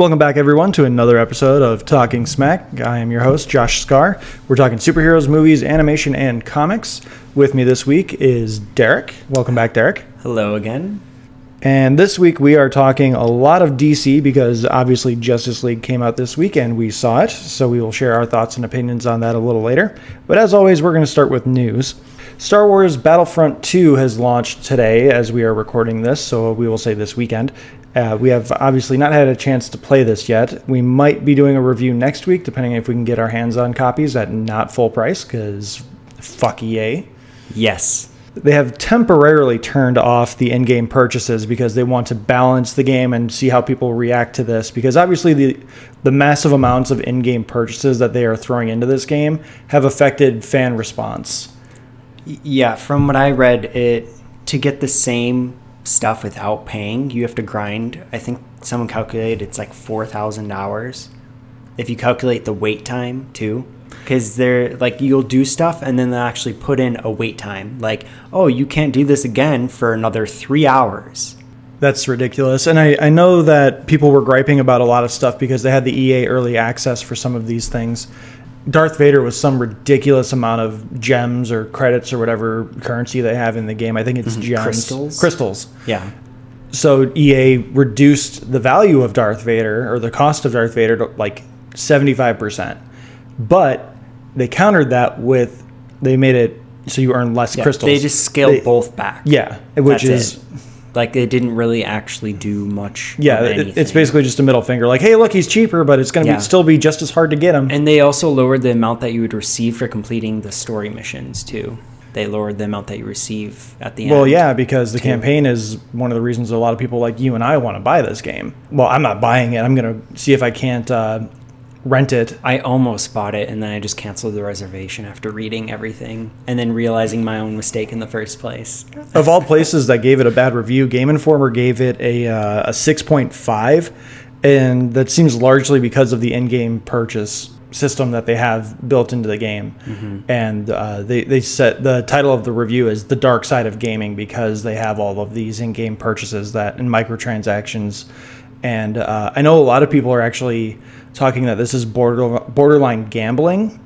Welcome back, everyone, to another episode of Talking Smack. I am your host, Josh Scar. We're talking superheroes, movies, animation, and comics. With me this week is Derek. Welcome back, Derek. Hello again. And this week we are talking a lot of DC because obviously Justice League came out this week and we saw it. So we will share our thoughts and opinions on that a little later. But as always, we're going to start with news. Star Wars Battlefront 2 has launched today as we are recording this, so we will say this weekend. Uh, we have obviously not had a chance to play this yet. We might be doing a review next week, depending if we can get our hands on copies at not full price, because fuck EA. Yes. They have temporarily turned off the in game purchases because they want to balance the game and see how people react to this. Because obviously, the, the massive amounts of in game purchases that they are throwing into this game have affected fan response. Yeah, from what I read, it to get the same stuff without paying, you have to grind. I think someone calculated it's like 4,000 hours. If you calculate the wait time too, because they're like you'll do stuff and then they'll actually put in a wait time. Like, oh, you can't do this again for another three hours. That's ridiculous. And I, I know that people were griping about a lot of stuff because they had the EA early access for some of these things. Darth Vader was some ridiculous amount of gems or credits or whatever currency they have in the game. I think it's mm-hmm. gems. Crystals? Crystals. Yeah. So EA reduced the value of Darth Vader or the cost of Darth Vader to like 75%. But they countered that with they made it so you earn less Yeah, crystals. They just scaled They- both back. Yeah, which That's is it. Like it didn't really actually do much. yeah, it, it's basically just a middle finger. Like, hey, look, he's cheaper, but it's going to Yeah. be, still be just as hard to get him. And they also lowered the amount that you would receive for completing the story missions too. They lowered the amount that you receive at the end. Well, yeah, because the campaign is one of the reasons a lot of people like you and I want to buy this game. Well, I'm not buying it. I'm going to see if I can't uh, rent it. I almost bought it and then I just canceled the reservation after reading everything and then realizing my own mistake in the first place. of all places that gave it a bad review, Game Informer gave it a uh, a six point five, and that seems largely because of the in-game purchase system that they have built into the game. And uh, they they set the title of the review is "The Dark Side of Gaming" because they have all of these in-game purchases that and microtransactions. And uh, I know a lot of people are actually talking that this is border, borderline gambling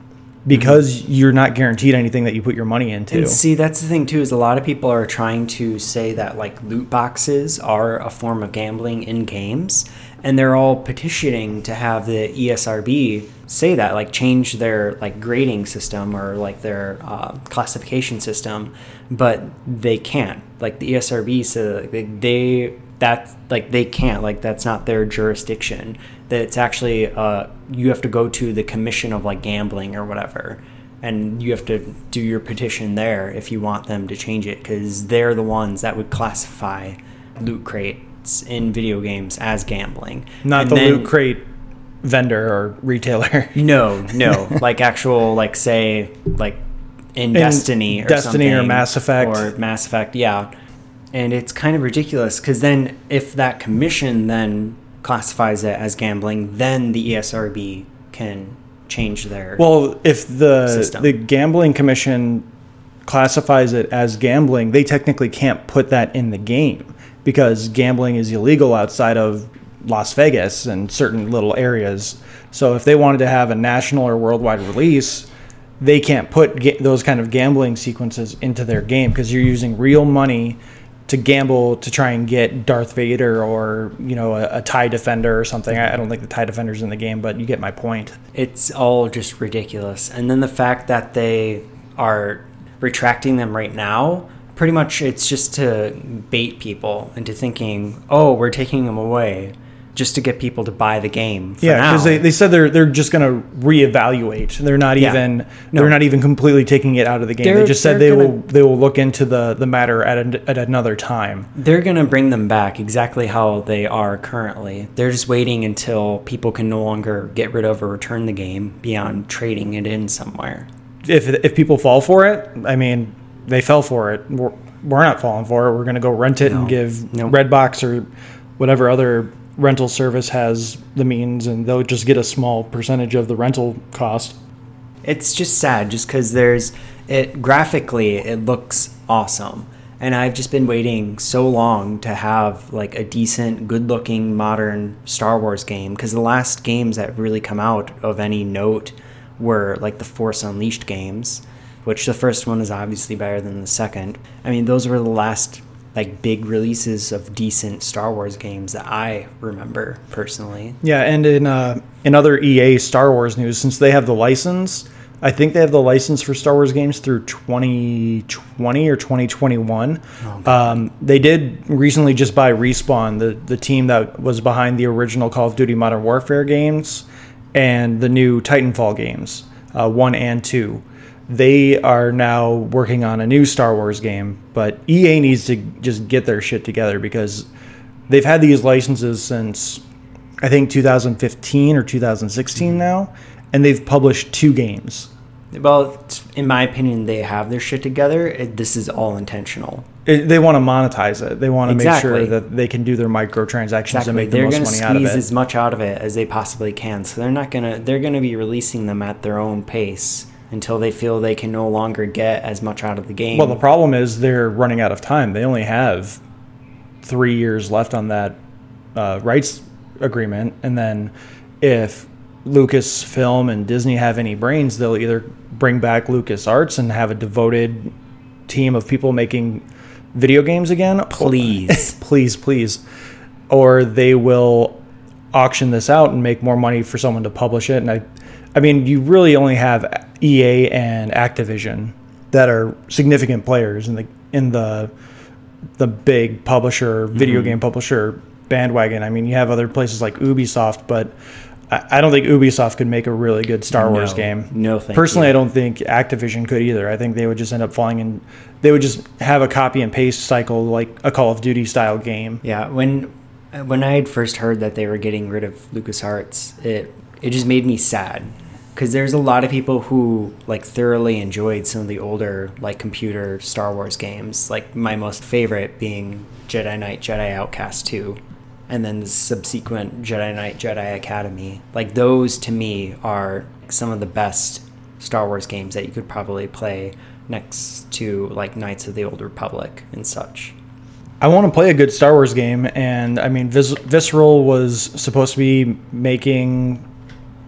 because you're not guaranteed anything that you put your money into. And see, that's the thing too is a lot of people are trying to say that like loot boxes are a form of gambling in games, and they're all petitioning to have the ESRB say that, like change their like grading system or like their uh, classification system, but they can't. Like the ESRB said, like, they that like they can't like that's not their jurisdiction that it's actually uh you have to go to the commission of like gambling or whatever and you have to do your petition there if you want them to change it because they're the ones that would classify loot crates in video games as gambling not And the then- loot crate vendor or retailer. no no like actual like say like in, Destiny or Destiny or Mass Effect. or Mass Effect yeah and it's kind of ridiculous because then if that commission then classifies it as gambling then the ESRB can change their well, if the System. the gambling commission classifies it as gambling, they technically can't put that in the game because gambling is illegal outside of Las Vegas and certain little areas. So if they wanted to have a national or worldwide release, they can't put ga- those kind of gambling sequences into their game because you're using real money to gamble to try and get Darth Vader or you know a, a Tie Defender or something. I, I don't think the Tie Defender's in the game, but you get my point. it's all just ridiculous. And then the fact that they are retracting them right now, pretty much it's just to bait people into thinking, oh, we're taking them away just to get people to buy the game. For Yeah, because they, they said they're they're just going to reevaluate. They're not Yeah. even No. they're not even completely taking it out of the game. they They're- just said they they're will they will look into the the matter at an, at another time. They're going to bring them back exactly how they are currently. They're just waiting until people can no longer get rid of or return the game beyond trading it in somewhere. If if people fall for it, I mean, they fell for it. We're, we're not falling for it. We're going to go rent it and give Nope. Redbox or whatever other rental service has the means, and they'll just get a small percentage of the rental cost. It's just sad just because there's it graphically it looks awesome And I've just been waiting so long to have like a decent, good-looking, modern Star Wars game because the last games that really come out of any note were like the Force Unleashed games, which the first one is obviously better than the second. I mean, those were the last like big releases of decent Star Wars games that I remember personally. Yeah, and in uh, in other EA Star Wars news, since they have the license, I think they have the license for Star Wars games through 2020 or 2021. Oh, um, they did recently just buy Respawn, the the team that was behind the original Call of Duty Modern Warfare games and the new Titanfall games, uh, one and two they are now working on a new Star Wars game, but EA needs to just get their shit together because they've had these licenses since I think 2015 or 2016 mm-hmm. now, and they've published two games. Well, in my opinion, they have their shit together. It, this is all intentional. It, they want to monetize it. They want to exactly. make sure that they can do their microtransactions exactly. and make the they're most money out of it. They're going to squeeze as much out of it as they possibly can. So they're not gonna. They're going to be releasing them at their own pace until they feel they can no longer get as much out of the game. Well, the problem is they're running out of time. They only have three years left on that uh, rights agreement, and then if Lucasfilm and Disney have any brains, they'll either bring back Lucas Arts and have a devoted team of people making video games again. Please, please, please, or they will auction this out and make more money for someone to publish it. And I, I mean, you really only have EA and Activision that are significant players in the in the the big publisher, video mm-hmm. game publisher bandwagon. I mean, you have other places like Ubisoft, but I, I don't think Ubisoft could make a really good Star Wars no, game. No, personally, you. I don't think Activision could either. I think they would just end up falling in. They would just have a copy and paste cycle like a Call of Duty style game. Yeah, when when I had first heard that they were getting rid of LucasArts, it it just made me sad because there's a lot of people who like thoroughly enjoyed some of the older like computer Star Wars games. Like my most favorite being Jedi Knight, Jedi Outcast 2, and then the subsequent Jedi Knight, Jedi Academy. Like those to me are some of the best Star Wars games that you could probably play next to like Knights of the Old Republic and such. I want to play a good Star Wars game, and I mean, Vis- Visceral was supposed to be making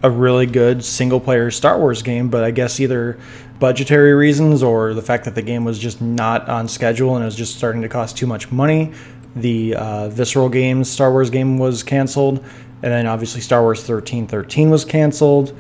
a really good single player Star Wars game, but I guess either budgetary reasons or the fact that the game was just not on schedule and it was just starting to cost too much money. The uh, Visceral Games Star Wars game was canceled, and then obviously Star Wars 1313 was canceled.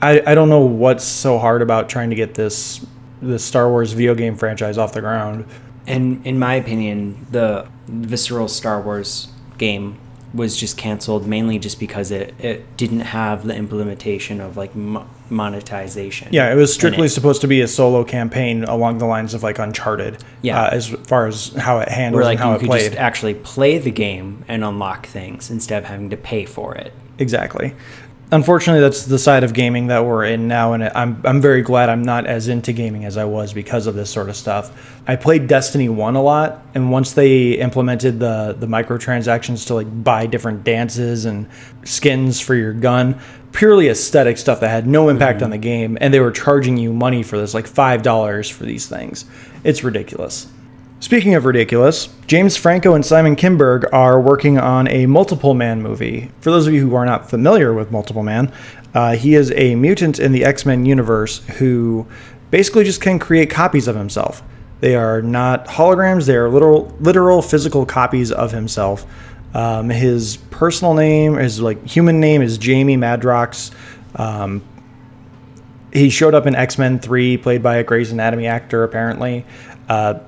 I, I don't know what's so hard about trying to get this this Star Wars video game franchise off the ground. And in my opinion, the Visceral Star Wars game was just canceled mainly just because it, it didn't have the implementation of like mo- monetization. Yeah, it was strictly it. supposed to be a solo campaign along the lines of like Uncharted. Yeah, uh, as far as how it handles like, and how you it could played. Just actually play the game and unlock things instead of having to pay for it. Exactly unfortunately, that's the side of gaming that we're in now, and I'm I'm very glad I'm not as into gaming as I was because of this sort of stuff. I played Destiny One a lot, and once they implemented the the microtransactions to like buy different dances and skins for your gun, purely aesthetic stuff that had no impact mm-hmm. on the game, and they were charging you money for this, like five dollars for these things. It's ridiculous. Speaking of ridiculous, James Franco and Simon Kinberg are working on a Multiple Man movie. For those of you who are not familiar with Multiple Man, uh, he is a mutant in the X Men universe who basically just can create copies of himself. They are not holograms; they are literal, literal physical copies of himself. Um, his personal name, his like human name, is Jamie Madrox. Um, he showed up in X Men Three, played by a Grey's Anatomy actor, apparently. Uh,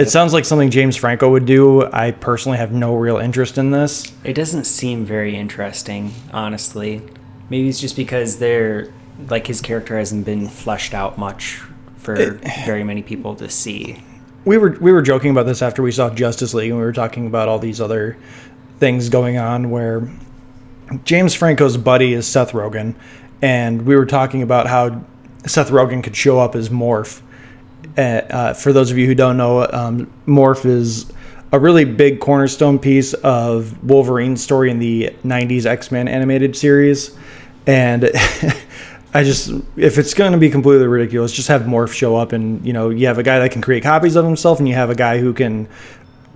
it sounds like something James Franco would do. I personally have no real interest in this. It doesn't seem very interesting, honestly. Maybe it's just because they're like his character hasn't been fleshed out much for it, very many people to see. We were we were joking about this after we saw Justice League and we were talking about all these other things going on where James Franco's buddy is Seth Rogen and we were talking about how Seth Rogen could show up as Morph uh, uh, for those of you who don't know, um, Morph is a really big cornerstone piece of Wolverine's story in the 90s X Men animated series. And I just if it's going to be completely ridiculous, just have Morph show up and you know you have a guy that can create copies of himself, and you have a guy who can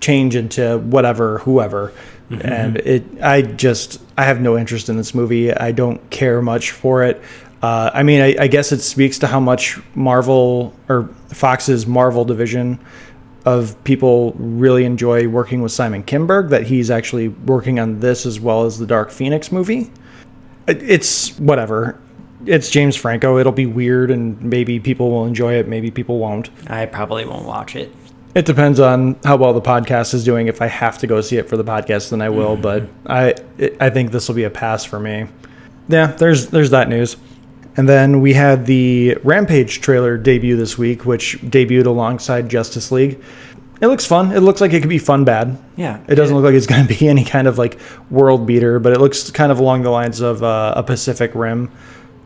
change into whatever whoever. And it, I just I have no interest in this movie. I don't care much for it. Uh, I mean, I, I guess it speaks to how much Marvel or Fox's Marvel division of people really enjoy working with Simon Kinberg. That he's actually working on this as well as the Dark Phoenix movie. It- It's whatever. It's James Franco. It'll be weird, and maybe people will enjoy it. Maybe people won't. I probably won't watch it. It depends on how well the podcast is doing. If I have to go see it for the podcast, then I will. But I I think this will be a pass for me. Yeah, there's there's that news. And then we had the Rampage trailer debut this week, which debuted alongside Justice League. It looks fun. It looks like it could be fun bad. Yeah, It doesn't look like it's going to be any kind of like world beater, but it looks kind of along the lines of uh, a Pacific Rim,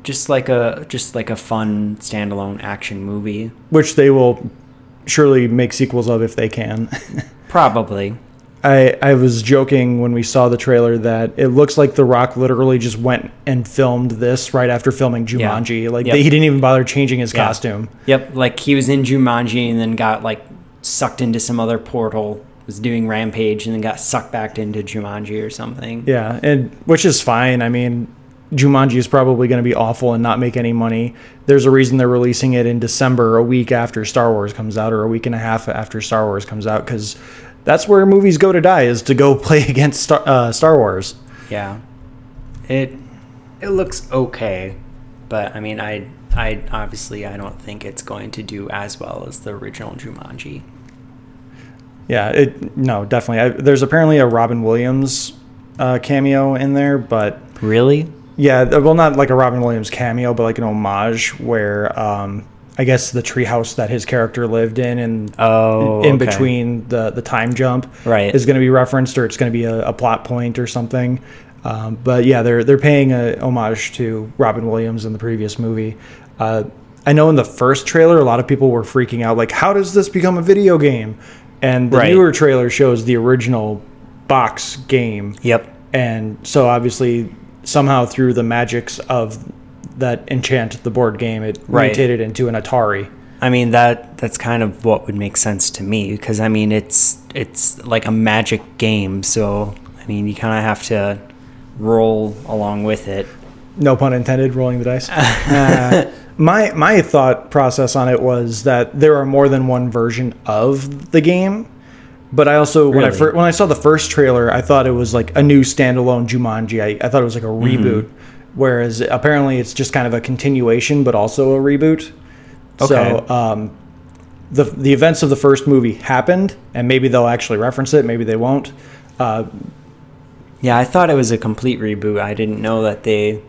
just like a just like a fun standalone action movie. which they will surely make sequels of if they can. Probably. I, I was joking when we saw the trailer that it looks like The Rock literally just went and filmed this right after filming Jumanji. Like Yep. he didn't even bother changing his Yeah. costume. Yep, like he was in Jumanji and then got like sucked into some other portal, was doing Rampage and then got sucked back into Jumanji or something. Yeah, and which is fine. I mean, Jumanji is probably going to be awful and not make any money. There's a reason they're releasing it in December, a week after Star Wars comes out, or a week and a half after Star Wars comes out, because that's where movies go to die is to go play against Star, uh, Star Wars. Yeah. It it looks okay, but I mean I I obviously I don't think it's going to do as well as the original Jumanji. Yeah, it no, definitely. I, there's apparently a Robin Williams uh, cameo in there, but Really? Yeah, well, not like a Robin Williams cameo, but like an homage where um, I guess the treehouse that his character lived in and Oh, in okay. between the the time jump Right. is going to be referenced or it's going to be a, a plot point or something. Um, but yeah, they're they're paying a homage to Robin Williams in the previous movie. Uh, I know in the first trailer, a lot of people were freaking out, like, "How does this become a video game?" And the Right. newer trailer shows the original box game Yep. and so obviously somehow through the magics of that enchant the board game it Right. mutated into an atari I mean that that's kind of what would make sense to me because I mean it's it's like a magic game, so I mean you kind of have to roll along with it. no pun intended rolling the dice Uh, my my thought process on it was that there are more than one version of the game but I also when I Really? fir- when I saw the first trailer, I thought it was like a new standalone Jumanji. I, I thought it was like a Mm-hmm. Whereas apparently it's just kind of a continuation, but also a reboot. Okay. So um, the the events of the first movie happened, and maybe they'll actually reference it, maybe they won't. Uh, Yeah, I thought it was a complete reboot. I didn't know that they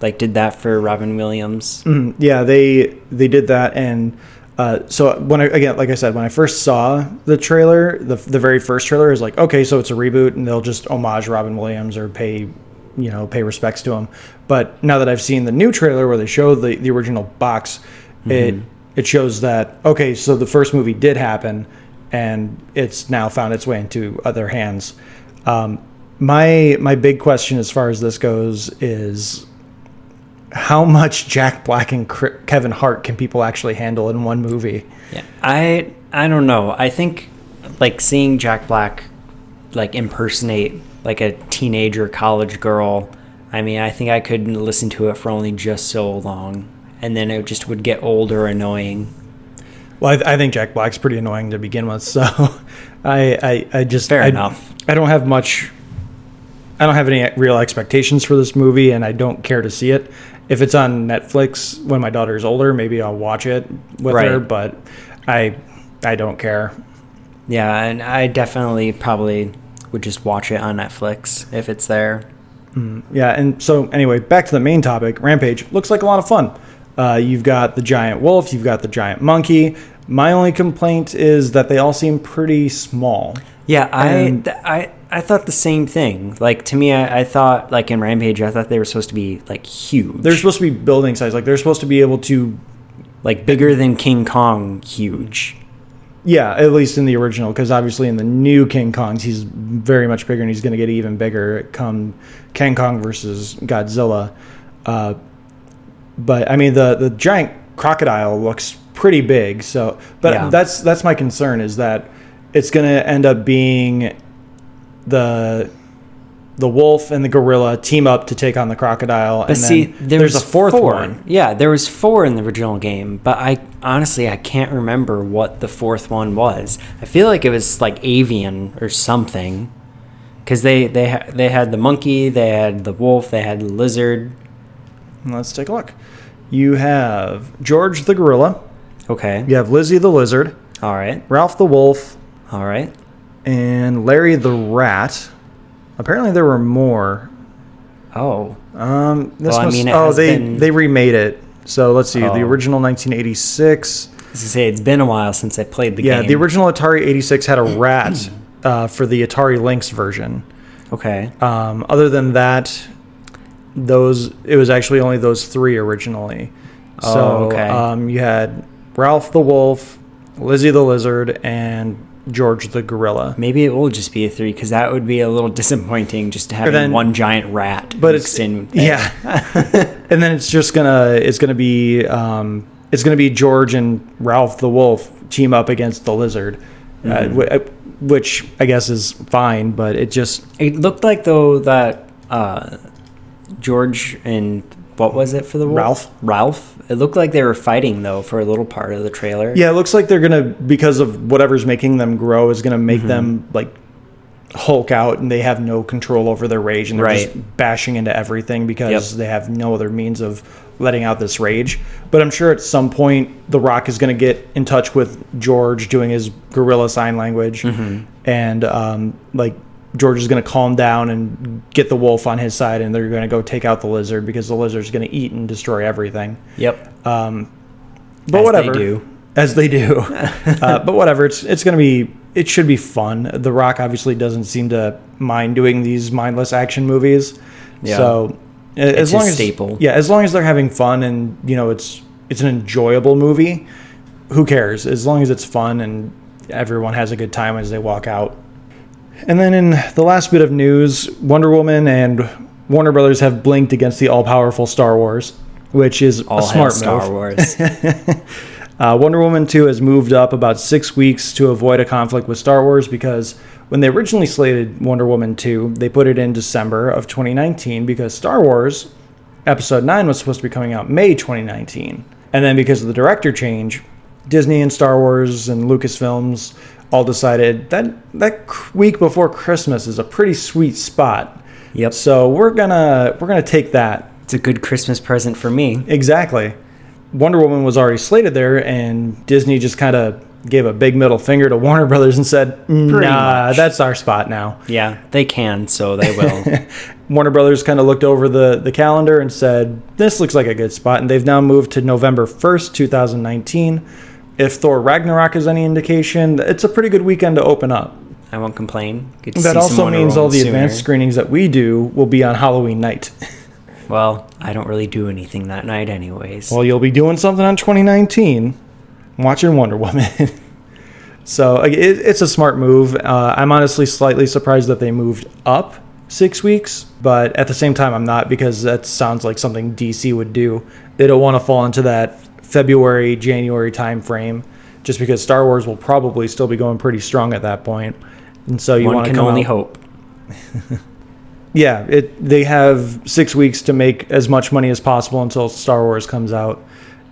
like did that for Robin Williams. Mm, yeah, they they did that, and uh, so when I again, like I said, when I first saw the trailer, the the very first trailer is like, okay, so it's a reboot, and they'll just homage Robin Williams or pay, you know, pay respects to him. But now that I've seen the new trailer where they show the the original box, it it shows that okay, so the first movie did happen, and it's now found its way into other hands. Um, my my big question as far as this goes is how much Jack Black and Kevin Hart can people actually handle in one movie? Yeah, I I don't know. I think like seeing Jack Black like impersonate like a teenager college girl. I mean, I think I could listen to it for only just so long, and then it just would get old or annoying. Well, I, th- I think Jack Black's pretty annoying to begin with, so I I, I just Fair I, enough. I don't have much. I don't have any real expectations for this movie, and I don't care to see it. If it's on Netflix when my daughter's older, maybe I'll watch it with her. But I I don't care. Yeah, and I definitely probably would just watch it on Netflix if it's there. Yeah, and so anyway, back to the main topic. Rampage looks like a lot of fun. Uh, you've got the giant wolf, you've got the giant monkey. My only complaint is that they all seem pretty small. Yeah, I, th- I I thought the same thing. Like to me, I, I thought like in Rampage, I thought they were supposed to be like huge. They're supposed to be building size, like they're supposed to be able to, like bigger than King Kong, huge. Yeah, at least in the original, because obviously in the new King Kongs, he's very much bigger, and he's going to get even bigger come King Kong versus Godzilla. Uh, but I mean the the giant crocodile looks pretty big. So, but Yeah. that's that's my concern is that it's going to end up being the the wolf and the gorilla team up to take on the crocodile, But and see, there there's a fourth four. one. Yeah, there was four in the original game, but I honestly I can't remember what the fourth one was. I feel like it was like avian or something, because they they ha- they had the monkey, they had the wolf, they had the lizard. Let's take a look. You have George the gorilla. Okay, You have Lizzie the lizard, all right, Ralph the wolf, all right. and Larry the rat. Apparently, there were more. Oh, Um, this Well, I mean, it oh, they been- they remade it. So let's see. The Oh. original 1986. as say, it's been a while since I played the Yeah, game. the original Atari 86 had a rat uh, for the Atari Lynx version. Okay, Um, other than that, those it was actually only those three originally. Oh, so okay. um, you had Ralph the wolf, Lizzie the lizard, and George the gorilla. maybe it will just be a three because that would be a little disappointing just having then- one giant rat. but it's in yeah and then it's just gonna it's gonna be um, it's gonna be george and ralph the wolf team up against the lizard Mm-hmm. uh, wh- uh, which i guess is fine but it just It looked like though that uh, George and what was it for the wolf? Ralph. Ralph. It looked like they were fighting though for a little part of the trailer. yeah it looks like they're gonna because of whatever's making them grow is gonna make Mm-hmm. them like hulk out and they have no control over their rage and they're Right. just bashing into everything because Yep. they have no other means of letting out this rage but i'm sure at some point the rock is going to get in touch with george doing his gorilla sign language Mm-hmm. and um, like george is going to calm down and get the wolf on his side and they're going to go take out the lizard because the lizard's going to eat and destroy everything Yep. but As they whatever do. as they do uh, but whatever it's it's going to be it should be fun the rock obviously doesn't seem to mind doing these mindless action movies Yeah. so as It's long as staple. yeah as long as they're having fun and you know it's it's an enjoyable movie who cares as long as it's fun and everyone has a good time as they walk out and then in the last bit of news wonder woman and warner brothers have blinked against the all-powerful star wars which is All a smart Star move Wars. uh, Wonder Woman 2 has moved up about six weeks to avoid a conflict with Star Wars because when they originally slated Wonder Woman 2, they put it in December of 2019 because Star Wars Episode 9 was supposed to be coming out May 2019. And then because of the director change, Disney and Star Wars and Lucasfilms all decided that that week before Christmas is a pretty sweet spot. yep. So we're gonna we're gonna take that It's a good Christmas present for me. Exactly. Wonder Woman was already slated there, and Disney just kind of gave a big middle finger to Warner Brothers and said, "Nah, that's our spot now." Yeah, they can, so they will. Warner Brothers kind of looked over the the calendar and said, "This looks like a good spot," and they've now moved to November first, two thousand nineteen. If Thor Ragnarok is any indication, it's a pretty good weekend to open up. I won't complain. That also means all the sooner. advanced screenings that we do will be on Halloween night. Well, I don't really do anything that night, anyways. Well, you'll be doing something on 2019, watching Wonder Woman. so it, it's a smart move. Uh, I'm honestly slightly surprised that they moved up six weeks, but at the same time, I'm not because that sounds like something DC would do. They don't want to fall into that February, January timeframe, just because Star Wars will probably still be going pretty strong at that point. And so you want to can only out- hope. yeah, it they have six weeks to make as much money as possible until Star Wars comes out,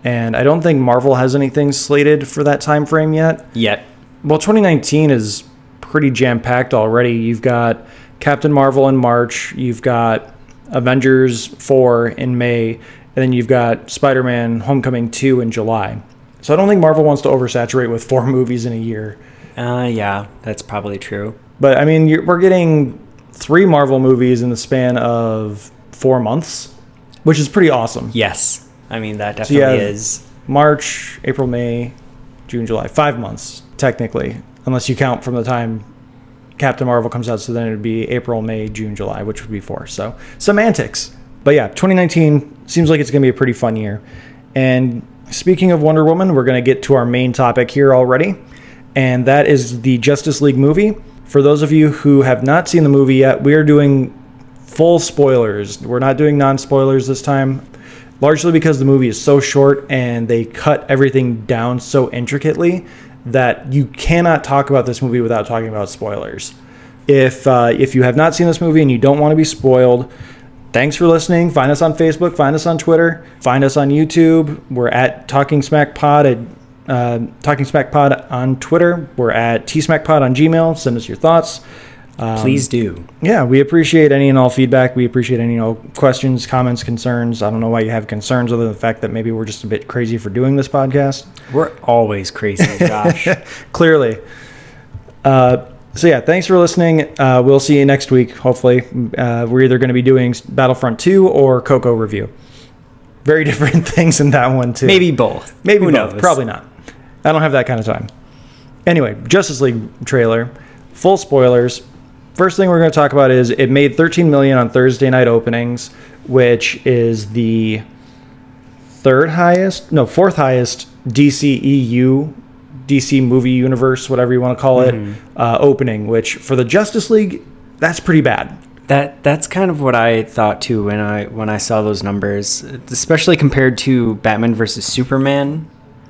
and I don't think Marvel has anything slated for that time frame yet. Yet. Well, 2019 is pretty jam packed already. You've got Captain Marvel in March, you've got Avengers 4 in May, and then you've got Spider Man Homecoming 2 in July. So I don't think Marvel wants to oversaturate with four movies in a year. Uh, yeah, that's probably true. But I mean, you're, we're getting three Marvel movies in the span of four months, which is pretty awesome. Yes. I mean, that definitely have- is. March, April, May, June, July, five months technically, unless you count from the time Captain Marvel comes out. So then it would be April, May, June, July, which would be four. So semantics. But yeah, 2019 seems like it's going to be a pretty fun year. And speaking of Wonder Woman, we're going to get to our main topic here already, and that is the Justice League movie. For those of you who have not seen the movie yet, we are doing full spoilers. We're not doing non spoilers this time. largely because the movie is so short and they cut everything down so intricately that you cannot talk about this movie without talking about spoilers. If uh, if you have not seen this movie and you don't want to be spoiled, thanks for listening. Find us on Facebook, find us on Twitter, find us on YouTube. We're at Talking Smack Pod at uh, Talking Smack Pod on Twitter. We're at T Smack Pod on Gmail. Send us your thoughts. Um, Please do. Yeah, we appreciate any and all feedback. We appreciate any and all questions, comments, concerns. I don't know why you have concerns other than the fact that maybe we're just a bit crazy for doing this podcast. We're always crazy, Josh. Clearly. Uh, so yeah, thanks for listening. Uh, we'll see you next week. Hopefully, uh, we're either going to be doing Battlefront Two or Coco review. Very different things in that one too. Maybe both. Maybe Who both. knows? Probably not. I don't have that kind of time. Anyway, Justice League trailer, full spoilers. First thing we're going to talk about is it made 13 million on Thursday night openings, which is the third highest, no, fourth highest DC EU, DC movie universe, whatever you want to call it, uh, opening. Which for the Justice League, that's pretty bad. That that's kind of what I thought too when I when I saw those numbers, especially compared to Batman versus Superman.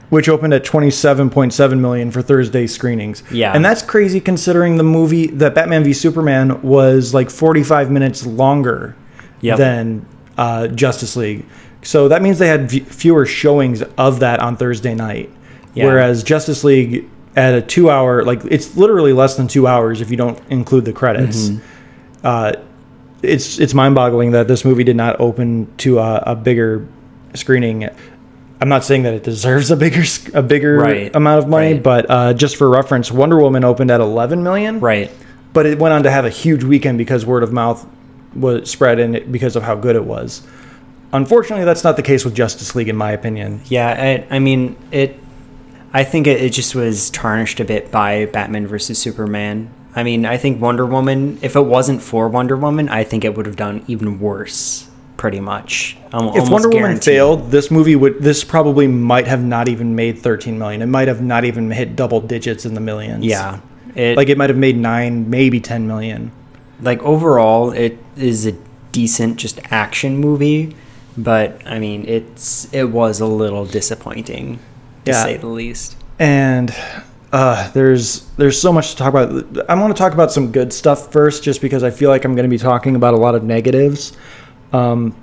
which opened at 27.7 million for Thursday screenings. Yeah. And that's crazy considering the movie that Batman v Superman was like 45 minutes longer Yep. than uh, Justice League. So that means they had v- fewer showings of that on Thursday night. Yeah. Whereas Justice League at a 2 hour like it's literally less than 2 hours if you don't include the credits. Mm-hmm. Uh, it's it's mind-boggling that this movie did not open to a, a bigger screening. I'm not saying that it deserves a bigger a bigger Right, amount of money, right. but uh, just for reference, Wonder Woman opened at 11 million, Right. but it went on to have a huge weekend because word of mouth was spread and because of how good it was. Unfortunately, that's not the case with Justice League, in my opinion. Yeah, I, I mean it. I think it, it just was tarnished a bit by Batman versus Superman. I mean, I think Wonder Woman. If it wasn't for Wonder Woman, I think it would have done even worse. Pretty much. Al- If Wonder Woman failed, this movie would this probably might have not even made 13 million. It might have not even hit double digits in the millions. yeah, it, like it might have made nine, maybe 10 million. like overall it is a decent just action movie but i mean it's it was a little disappointing to Yeah. say the least and uh, there's there's so much to talk about. I want to talk about some good stuff first, just because I feel like I'm going to be talking about a lot of negatives. Um,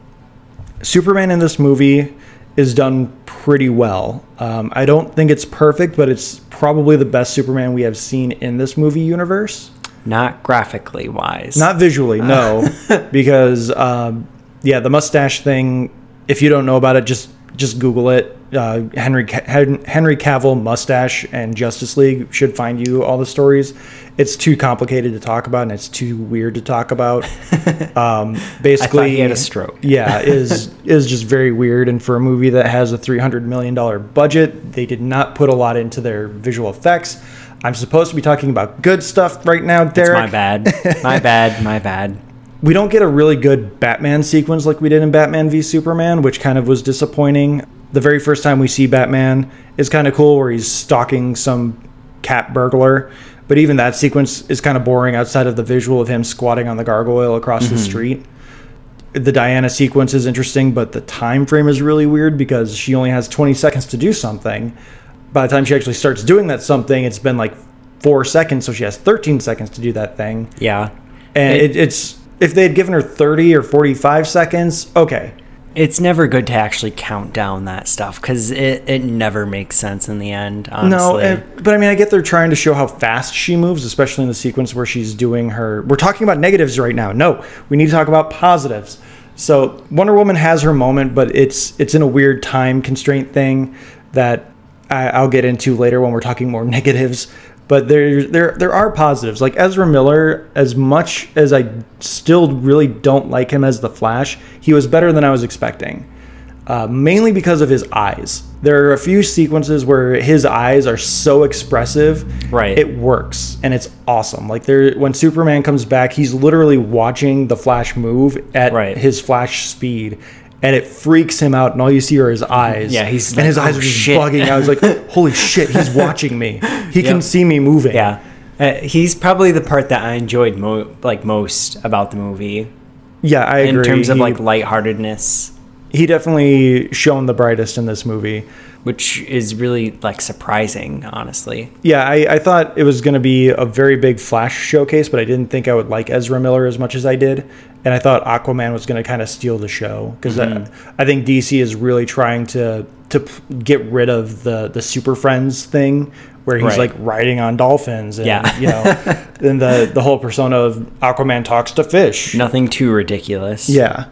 Superman in this movie is done pretty well. Um, I don't think it's perfect, but it's probably the best Superman we have seen in this movie universe. not graphically wise Not visually, no, because um, yeah, the mustache thing. If you don't know about it, just just Google it. Uh, Henry Henry Cavill mustache and Justice League should find you all the stories. It's too complicated to talk about, and it's too weird to talk about. Um, basically, he had a stroke. yeah, is is just very weird. And for a movie that has a three hundred million dollar budget, they did not put a lot into their visual effects. I'm supposed to be talking about good stuff right now, it's my bad my bad my bad we don't get a really good Batman sequence like we did in Batman v Superman, which kind of was disappointing. The very first time we see Batman is kind of cool, where he's stalking some cat burglar. But even that sequence is kind of boring outside of the visual of him squatting on the gargoyle across the mm-hmm. street. The Diana sequence is interesting, but the time frame is really weird because she only has 20 seconds to do something. By the time she actually starts doing that something, it's been like four seconds, so she has 13 seconds to do that thing. yeah And It- it, it's if they had given her 30 or 45 seconds, okay. It's never good to actually count down that stuff because it, it never makes sense in the end honestly No, and, but I mean, I get they're trying to show how fast she moves, especially in the sequence where she's doing her. We're talking about negatives right now. No, we need to talk about positives. So Wonder Woman has her moment, but it's it's in a weird time constraint thing that I, I'll get into later when we're talking more negatives. But there there there are positives. Like Ezra Miller, as much as I still really don't like him as the Flash, he was better than I was expecting. uh, mainly because of his eyes. There are a few sequences where his eyes are so expressive, Right. It works and it's awesome. Like there, when Superman comes back, he's literally watching the Flash move at Right. his Flash speed, and it freaks him out. And all you see are his eyes. Yeah, he's and like, his eyes "Oh, are just shit." bugging. I was like, holy shit, he's watching me. He can see me moving. yeah uh, he's probably the part that i enjoyed mo- like most about the movie yeah, I agree. in terms of He- like lightheartedness he definitely shone the brightest in this movie. which is really like surprising, honestly. Yeah, I, I thought it was going to be a very big Flash showcase, but I didn't think I would like Ezra Miller as much as I did. And I thought Aquaman was going to kind of steal the show because I, mm-hmm. I think DC is really trying to to p- get rid of the the Super Friends thing, where he's Right. like riding on dolphins, and Yeah. you know, then the the whole persona of Aquaman talks to fish. Nothing too ridiculous. Yeah.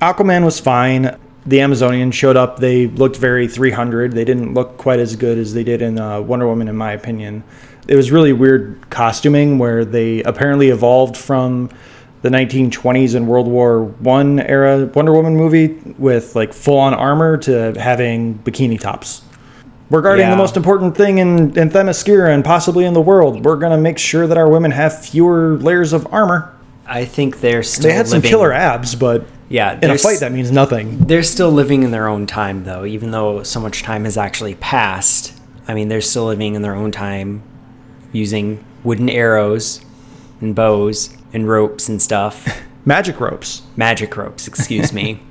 Aquaman was fine. The Amazonians showed up. They looked very 300. They didn't look quite as good as they did in uh, Wonder Woman, in my opinion. It was really weird costuming where they apparently evolved from the 1920s and World War One era Wonder Woman movie with like full on armor to having bikini tops. Regarding Yeah. the most important thing in, in Themyscira and possibly in the world, we're going to make sure that our women have fewer layers of armor. I think they're still They had some killer abs, but Yeah, in a fight that means nothing. They're still living in their own time, though, even though so much time has actually passed. I mean, they're still living in their own time, using wooden arrows and bows and ropes and stuff. Magic ropes. Magic ropes, excuse me.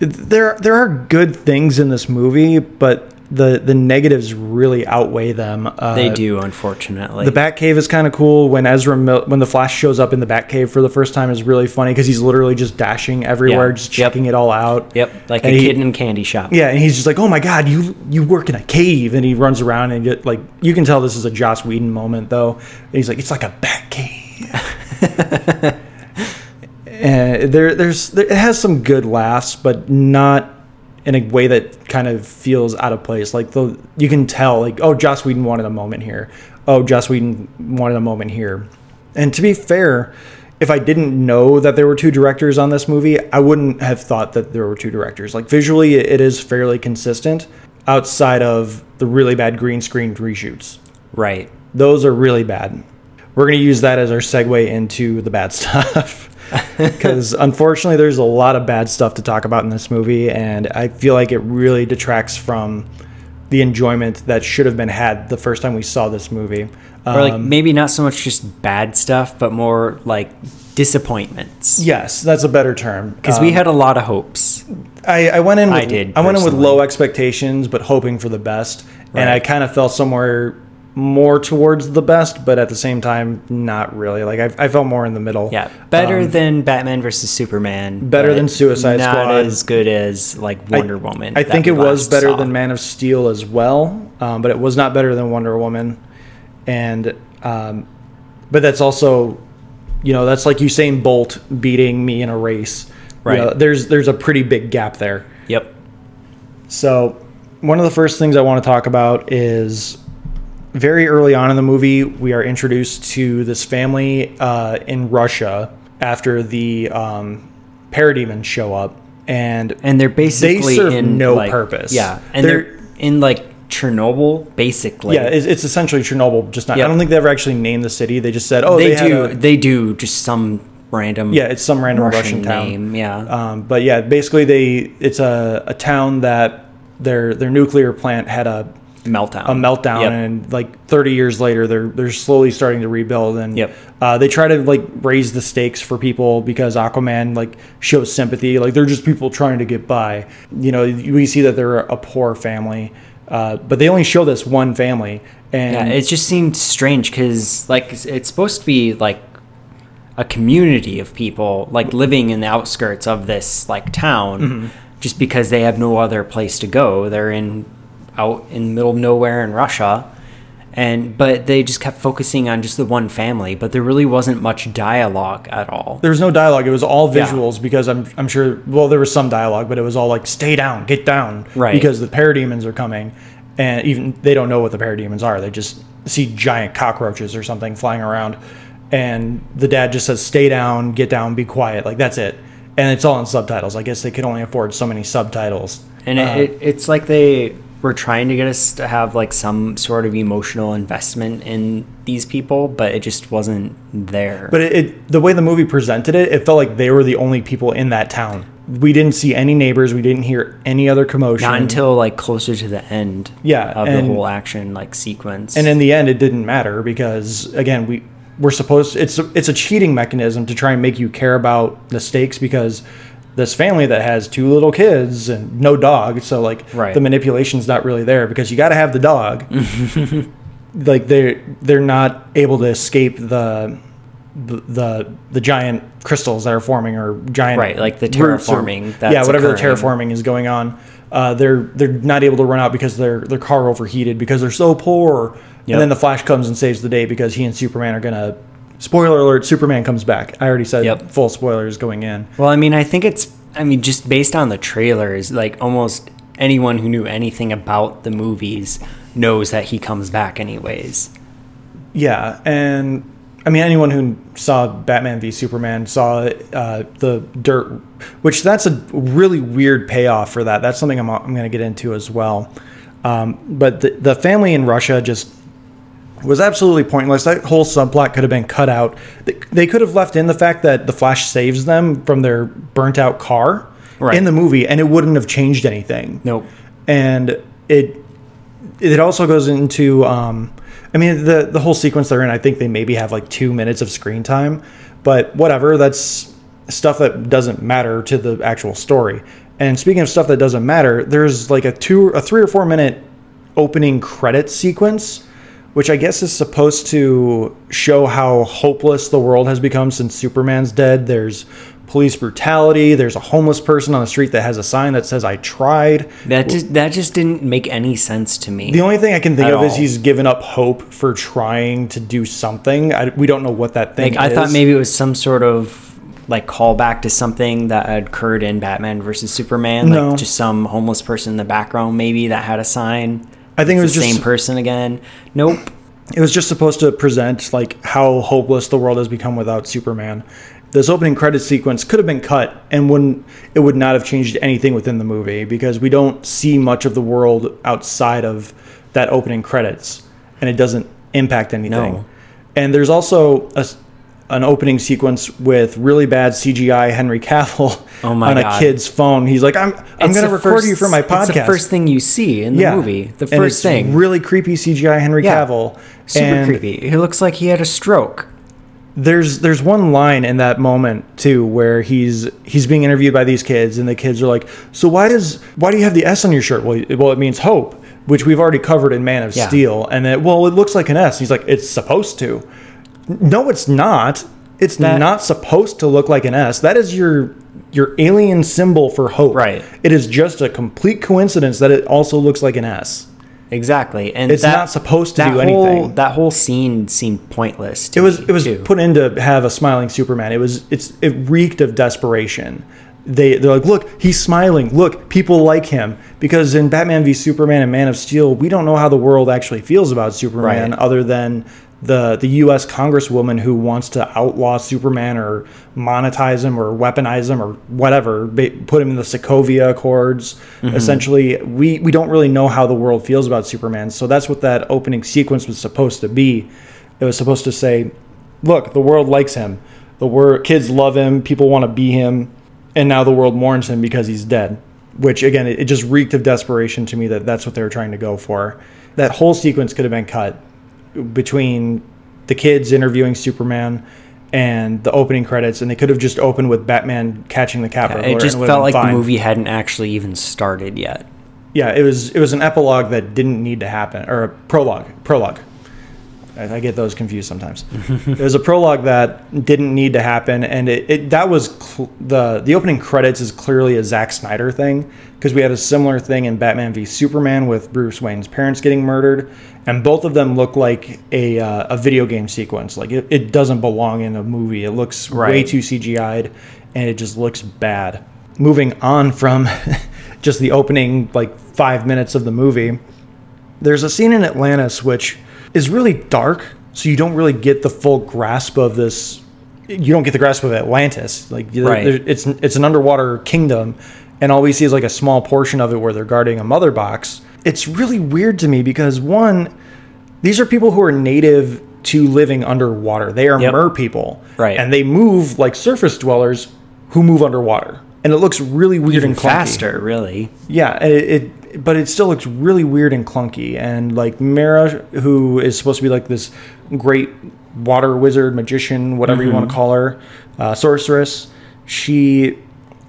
There there are good things in this movie, but the the negatives really outweigh them. Uh, They do, unfortunately. The Batcave is kind of cool when Ezra Mil- when the Flash shows up in the Batcave for the first time is really funny because he's literally just dashing everywhere, Yeah. just Yep. checking it all out. Yep, like And a he- kid in a candy shop. Yeah, and he's just like, "Oh my god, you you work in a cave," and he runs around and get like you can tell this is a Joss Whedon moment though. And he's like, "It's like a bat cave." and there there's there, it has some good laughs, but not in a way that kind of feels out of place. Like the you can tell like, "Oh, Joss Whedon wanted a moment here." Oh, Joss Whedon wanted a moment here. And to be fair, if I didn't know that there were two directors on this movie, I wouldn't have thought that there were two directors. Like visually, it is fairly consistent outside of the really bad green screen reshoots. Right. Those are really bad. We're going to use that as our segue into the bad stuff. Because unfortunately, there's a lot of bad stuff to talk about in this movie, and I feel like it really detracts from the enjoyment that should have been had the first time we saw this movie. Or like Um, maybe not so much just bad stuff, but more like disappointments. yes, that's a better term. Because we had a lot of hopes. I, I went in. With, I did, I went in with low expectations, but hoping for the best, and I kind of fell somewhere more towards the best, but at the same time, not really. Like I, I felt more in the middle. Yeah, better Um, than Batman versus Superman. Better than Suicide not Squad. as good as like I- Wonder Woman. I think it was better saw. than Man of Steel as well, um, but it was not better than Wonder Woman. And um, but that's also, you know, that's like Usain Bolt beating me in a race. You Right. know, there's there's a pretty big gap there. Yep. So, one of the first things I want to talk about is very early on in the movie, we are introduced to this family uh, in Russia after the um, parademons show up. And And they're basically serve in no like- purpose. Yeah, and They're- they're, in like Chernobyl, basically. yeah, it's, it's essentially Chernobyl. Just not. I don't think they ever actually named the city. They just said, "Oh, they, they, do. a- they do just some random. yeah, it's some random Russian, Russian, town." name. Yeah. Um, but yeah, basically, they it's a, a town that their their nuclear plant had a meltdown. a meltdown Yep. and like 30 years later they're they're slowly starting to rebuild and Yep. uh, they try to like raise the stakes for people because aquaman like shows sympathy like they're just people trying to get by you know we see that they're a poor family uh, but they only show this one family and Yeah, it just seemed strange because like it's- supposed to be like a community of people like living in the outskirts of this like town, Mm-hmm. just because they have no other place to go. They're in out in the middle of nowhere in Russia, and but they just kept focusing on just the one family. But there really wasn't much dialogue at all. there was no dialogue it was all Yeah. visuals because I'm, I'm sure well there was some dialogue but it was all like stay down get down Right. because the parademons are coming and even they don't know what the parademons are they just see giant cockroaches or something flying around and the dad just says stay down get down be quiet like that's it and it's all in subtitles i guess they could only afford so many subtitles And Uh, it, it's like they were trying to get us to have like some sort of emotional investment in these people, but it just wasn't there. but it, it the way the movie presented it it felt like they were the only people in that town we didn't see any neighbors we didn't hear any other commotion Not until like closer to the end Yeah, of and- the whole action like sequence. and in the end it didn't matter because again we we're supposed it's a, it's a cheating mechanism to try and make you care about the stakes because this family that has two little kids and no dog. So like Right. the manipulation's not really there because you got to have the dog. like they're they're not able to escape the the the, giant crystals that are forming or giant Right, like the or- terraforming that's yeah, whatever the terraforming is going on. Uh, they're they're not able to run out because their their car overheated because they're so poor. Yep. And then the Flash comes and saves the day because he and Superman are gonna. Spoiler alert: Superman comes back. I already said Yep. full spoilers going in. Well, I mean, I think it's, I mean, just based on the trailers, like almost anyone who knew anything about the movies knows that he comes back anyways. Yeah, and I mean anyone who saw Batman v Superman saw uh, the dirt, which that's a really weird payoff for that. That's something I'm I'm going to get into as well. Um, but the the family in Russia just was absolutely pointless. That whole subplot could have been cut out. They, they could have left in the fact that the Flash saves them from their burnt out car Right. in the movie, and it wouldn't have changed anything Nope. and it it also goes into um, I mean the the whole sequence they're in. I think they maybe have like two minutes of screen time, but whatever. That's stuff that doesn't matter to the actual story. And speaking of stuff that doesn't matter, there's like a two a three or four minute opening credit sequence. Which I guess is supposed to show how hopeless the world has become since Superman's dead. There's police brutality. There's a homeless person on the street that has a sign that says "I tried." That just, that just didn't make any sense to me. The only thing I can think of is he's given up hope for trying to do something. I, we don't know what that thing like, I thought maybe it was some sort of like callback to something that had occurred in Batman versus Superman. No. Like just some homeless person in the background, maybe that had a sign. I think it was the just same person again. Nope. it was just supposed to present like how hopeless the world has become without Superman. This opening credit sequence could have been cut and wouldn't it would not have changed anything within the movie because we don't see much of the world outside of that opening credits and it doesn't impact anything. No. And there's also a an opening sequence with really bad CGI Henry Cavill Oh on a God. kid's phone. He's like, "I'm I'm going to record first- you for my podcast." It's the first thing you see in the movie. The first thing. Really creepy CGI Henry Yeah. Cavill. Super and creepy. He looks like he had a stroke. There's there's one line in that moment too where he's he's being interviewed by these kids and the kids are like, "So why does why do you have the S on your shirt?" Well, it- well it means hope, which we've already covered in Man of Yeah. Steel. And then, well, it looks like an S. He's like, "It's supposed to." No, it's not. It's That- not supposed to look like an S. That is your your alien symbol for hope. Right. It is just a complete coincidence that it also looks like an S. Exactly. And It's that- not supposed to do whole, anything. That whole scene seemed pointless. To It was me, it was too. put in to have a smiling Superman. It was it's it reeked of desperation. They they're like, look, he's smiling. Look, people like him because in Batman v Superman and Man of Steel, we don't know how the world actually feels about Superman Right. other than the the U.S. Congresswoman who wants to outlaw Superman or monetize him or weaponize him or whatever, put him in the Sokovia Accords. Mm-hmm. Essentially, we we don't really know how the world feels about Superman. So that's what that opening sequence was supposed to be. It was supposed to say, look, the world likes him. The wor- kids love him. People want to be him. And now the world mourns him because he's dead. Which, again, it, it just reeked of desperation to me that that's what they were trying to go for. That whole sequence could have been cut between the kids interviewing Superman and the opening credits, and they could have just opened with Batman catching the cat. burglar It just felt like fine. the movie hadn't actually even started yet. Yeah, it was it was an epilogue that didn't need to happen, or a prologue. Prologue. I, I get those confused sometimes. it was a prologue that didn't need to happen, and it, it that was cl- the the opening credits is clearly a Zack Snyder thing because we had a similar thing in Batman v Superman with Bruce Wayne's parents getting murdered, and both of them look like a uh, a video game sequence. Like it, it doesn't belong in a movie. It looks way too CGI'd, and it just looks bad. Moving on from just the opening like five minutes of the movie, there's a scene in Atlantis which is really dark, so you don't really get the full grasp of this. You don't get the grasp of Atlantis. Like Right. there- it's it's an underwater kingdom, and all we see is like a small portion of it where they're guarding a mother box. It's really weird to me because one, these are people who are native to living underwater. They are Yep. mer people, Right. And they move like surface dwellers who move underwater, and it looks really weird Even and clunky. faster, really. Yeah, it, it but it still looks really weird and clunky. And like Mera, who is supposed to be like this great water wizard, magician, whatever you want to call her, uh, sorceress, she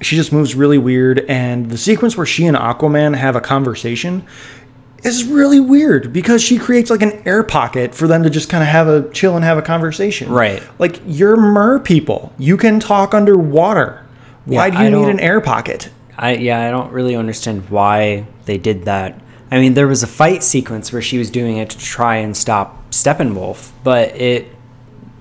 she just moves really weird. And the sequence where she and Aquaman have a conversation is really weird because she creates like an air pocket for them to just kind of have a chill and have a conversation. Right. Like you're mer people. You can talk underwater. Why Yeah, do you need an air pocket? I yeah, I don't really understand why they did that. I mean, there was a fight sequence where she was doing it to try and stop Steppenwolf, but it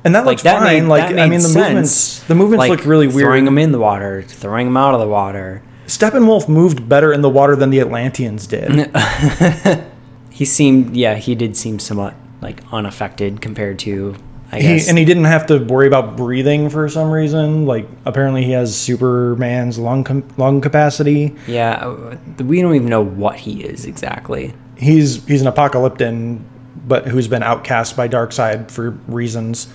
And that like looks that fine. made, like that I mean the sense. movements the movements Like, look really weird. Throwing him in the water, throwing him out of the water. Steppenwolf moved better in the water than the Atlanteans did. He seemed yeah, he did seem somewhat like unaffected compared to I He, and he didn't have to worry about breathing for some reason. Like apparently he has Superman's lung com- lung capacity. yeah, uh, we don't even know what he is exactly. He's he's an apocalyptic, but who's been outcast by Darkseid for reasons.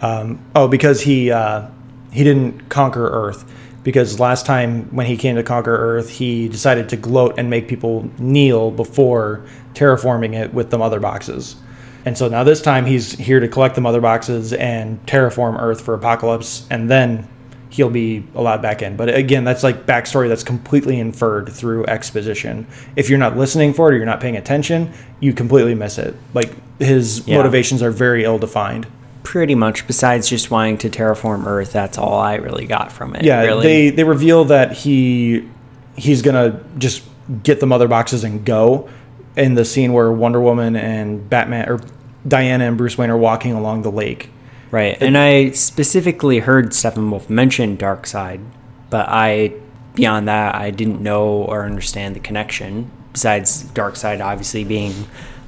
Um, oh, because he uh, he didn't conquer Earth. Because last time when he came to conquer Earth, he decided to gloat and make people kneel before terraforming it with the mother boxes. And so now this time he's here to collect the mother boxes and terraform Earth for Apokolips, and then he'll be allowed back in. But again, that's like backstory that's completely inferred through exposition. If you're not listening for it or you're not paying attention, you completely miss it. Like his Yeah. motivations are very ill defined. Pretty much, besides just wanting to terraform Earth, that's all I really got from it. Yeah, really. they they reveal that he he's gonna just get the mother boxes and go in the scene where Wonder Woman and Batman or Diana and Bruce Wayne are walking along the lake. Right, and I specifically heard Steppenwolf mention Darkseid, but I, beyond that, I didn't know or understand the connection. Besides Darkseid, obviously being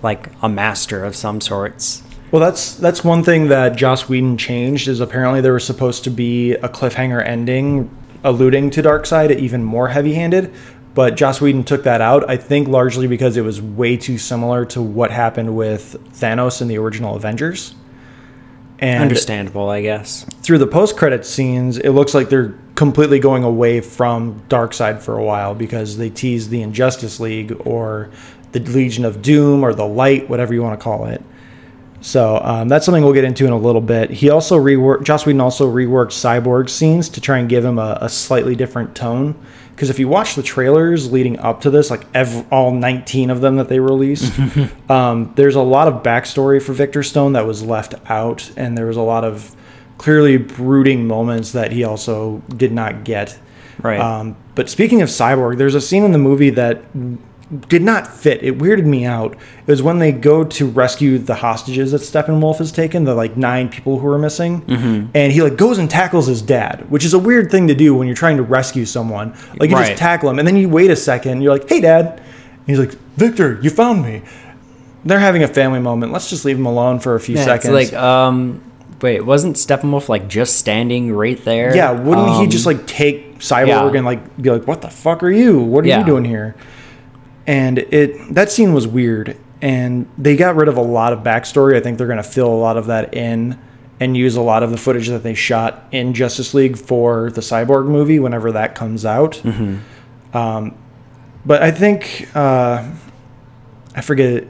like a master of some sorts. Well, that's that's one thing that Joss Whedon changed is apparently there was supposed to be a cliffhanger ending alluding to Darkseid, even more heavy-handed, but Joss Whedon took that out. I think largely because it was way too similar to what happened with Thanos in the original Avengers. And Understandable, I guess. through the post-credit scenes, it looks like they're completely going away from Darkseid for a while because they tease the Injustice League or the Legion of Doom or the Light, whatever you want to call it. So um, that's something we'll get into in a little bit. He also reworked. Joss Whedon also reworked Cyborg scenes to try and give him a, a slightly different tone. Because if you watch the trailers leading up to this, like ev all 19 of them that they released, um, there's a lot of backstory for Victor Stone that was left out, and there was a lot of clearly brooding moments that he also did not get. Right. Um, but speaking of Cyborg, there's a scene in the movie that did not fit. It weirded me out. It was when they go to rescue the hostages that Steppenwolf has taken, the like nine people who are missing, Mm-hmm. and he like goes and tackles his dad, which is a weird thing to do when you're trying to rescue someone. Like you Right. just tackle him, and then you wait a second. You're like, "Hey, dad," and he's like, "Victor, you found me." They're having a family moment. Let's just leave him alone for a few Yeah, seconds. It's like, um, wait, wasn't Steppenwolf like just standing right there? Yeah, wouldn't he Um, just like take Cyborg yeah. and like be like, "What the fuck are you? What are Yeah. you doing here?" And it that scene was weird, and they got rid of a lot of backstory. I think they're going to fill a lot of that in and use a lot of the footage that they shot in Justice League for the Cyborg movie whenever that comes out. Mm-hmm. Um, but I think uh, I forget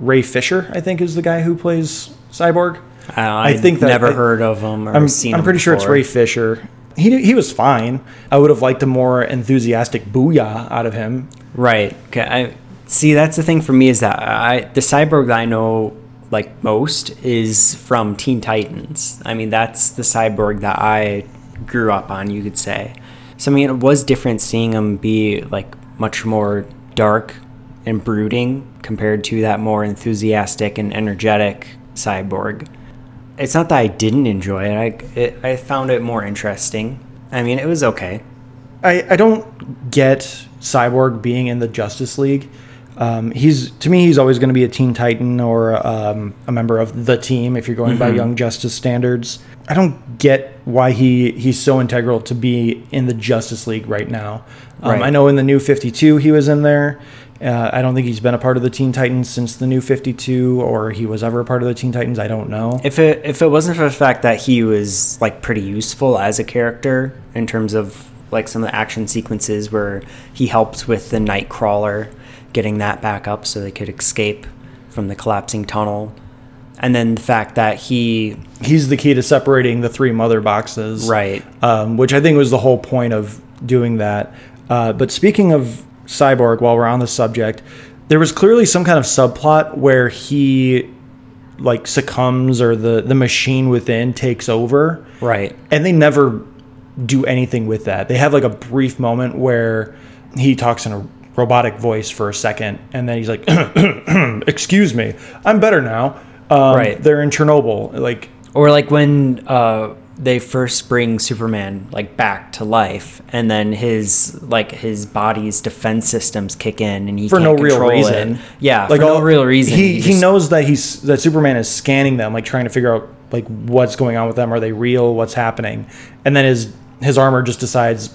Ray Fisher. I think is the guy who plays Cyborg. I, I think that- never I- heard of him or I'm, seen I'm pretty sure it's. Ray Fisher. He, he was fine. I would have liked a more enthusiastic booyah out of him. Right. Okay. I see. That's the thing for me is that I the cyborg that I know like most is from Teen Titans. I mean, that's the cyborg that I grew up on. You could say. So I mean, it was different seeing him be like much more dark and brooding compared to that more enthusiastic and energetic cyborg. It's not that I didn't enjoy it. I it, I found it more interesting. I mean, it was okay. I, I don't get Cyborg being in the Justice League. Um, he's to me, he's always going to be a Teen Titan or um, a member of the team if you're going by Young Justice standards. I don't get why he he's so integral to be in the Justice League right now. Um, Right. I know in the New Fifty Two he was in there. Uh, I don't think he's been a part of the Teen Titans since the New Fifty Two, or he was ever a part of the Teen Titans. I don't know. If it if it wasn't for the fact that he was like pretty useful as a character in terms of like some of the action sequences where he helped with the Knightcrawler getting that back up so they could escape from the collapsing tunnel, and then the fact that he He's the key to separating the three mother boxes, right um, which I think was the whole point of doing that. Uh, but speaking of Cyborg, while we're on the subject, there was clearly some kind of subplot where he like succumbs or the the machine within takes over Right. and they never do anything with that. They have like a brief moment where he talks in a robotic voice for a second, and then he's like, "Excuse me, I'm better now." Um, Right. They're in Chernobyl. Like, Or like when uh, they first bring Superman like back to life, and then his like his body's defense systems kick in, and he for no real reason. It. Yeah, like for no all- real reason. He he just- knows that he's that Superman is scanning them, like trying to figure out like what's going on with them. Are they real? What's happening? And then his his armor just decides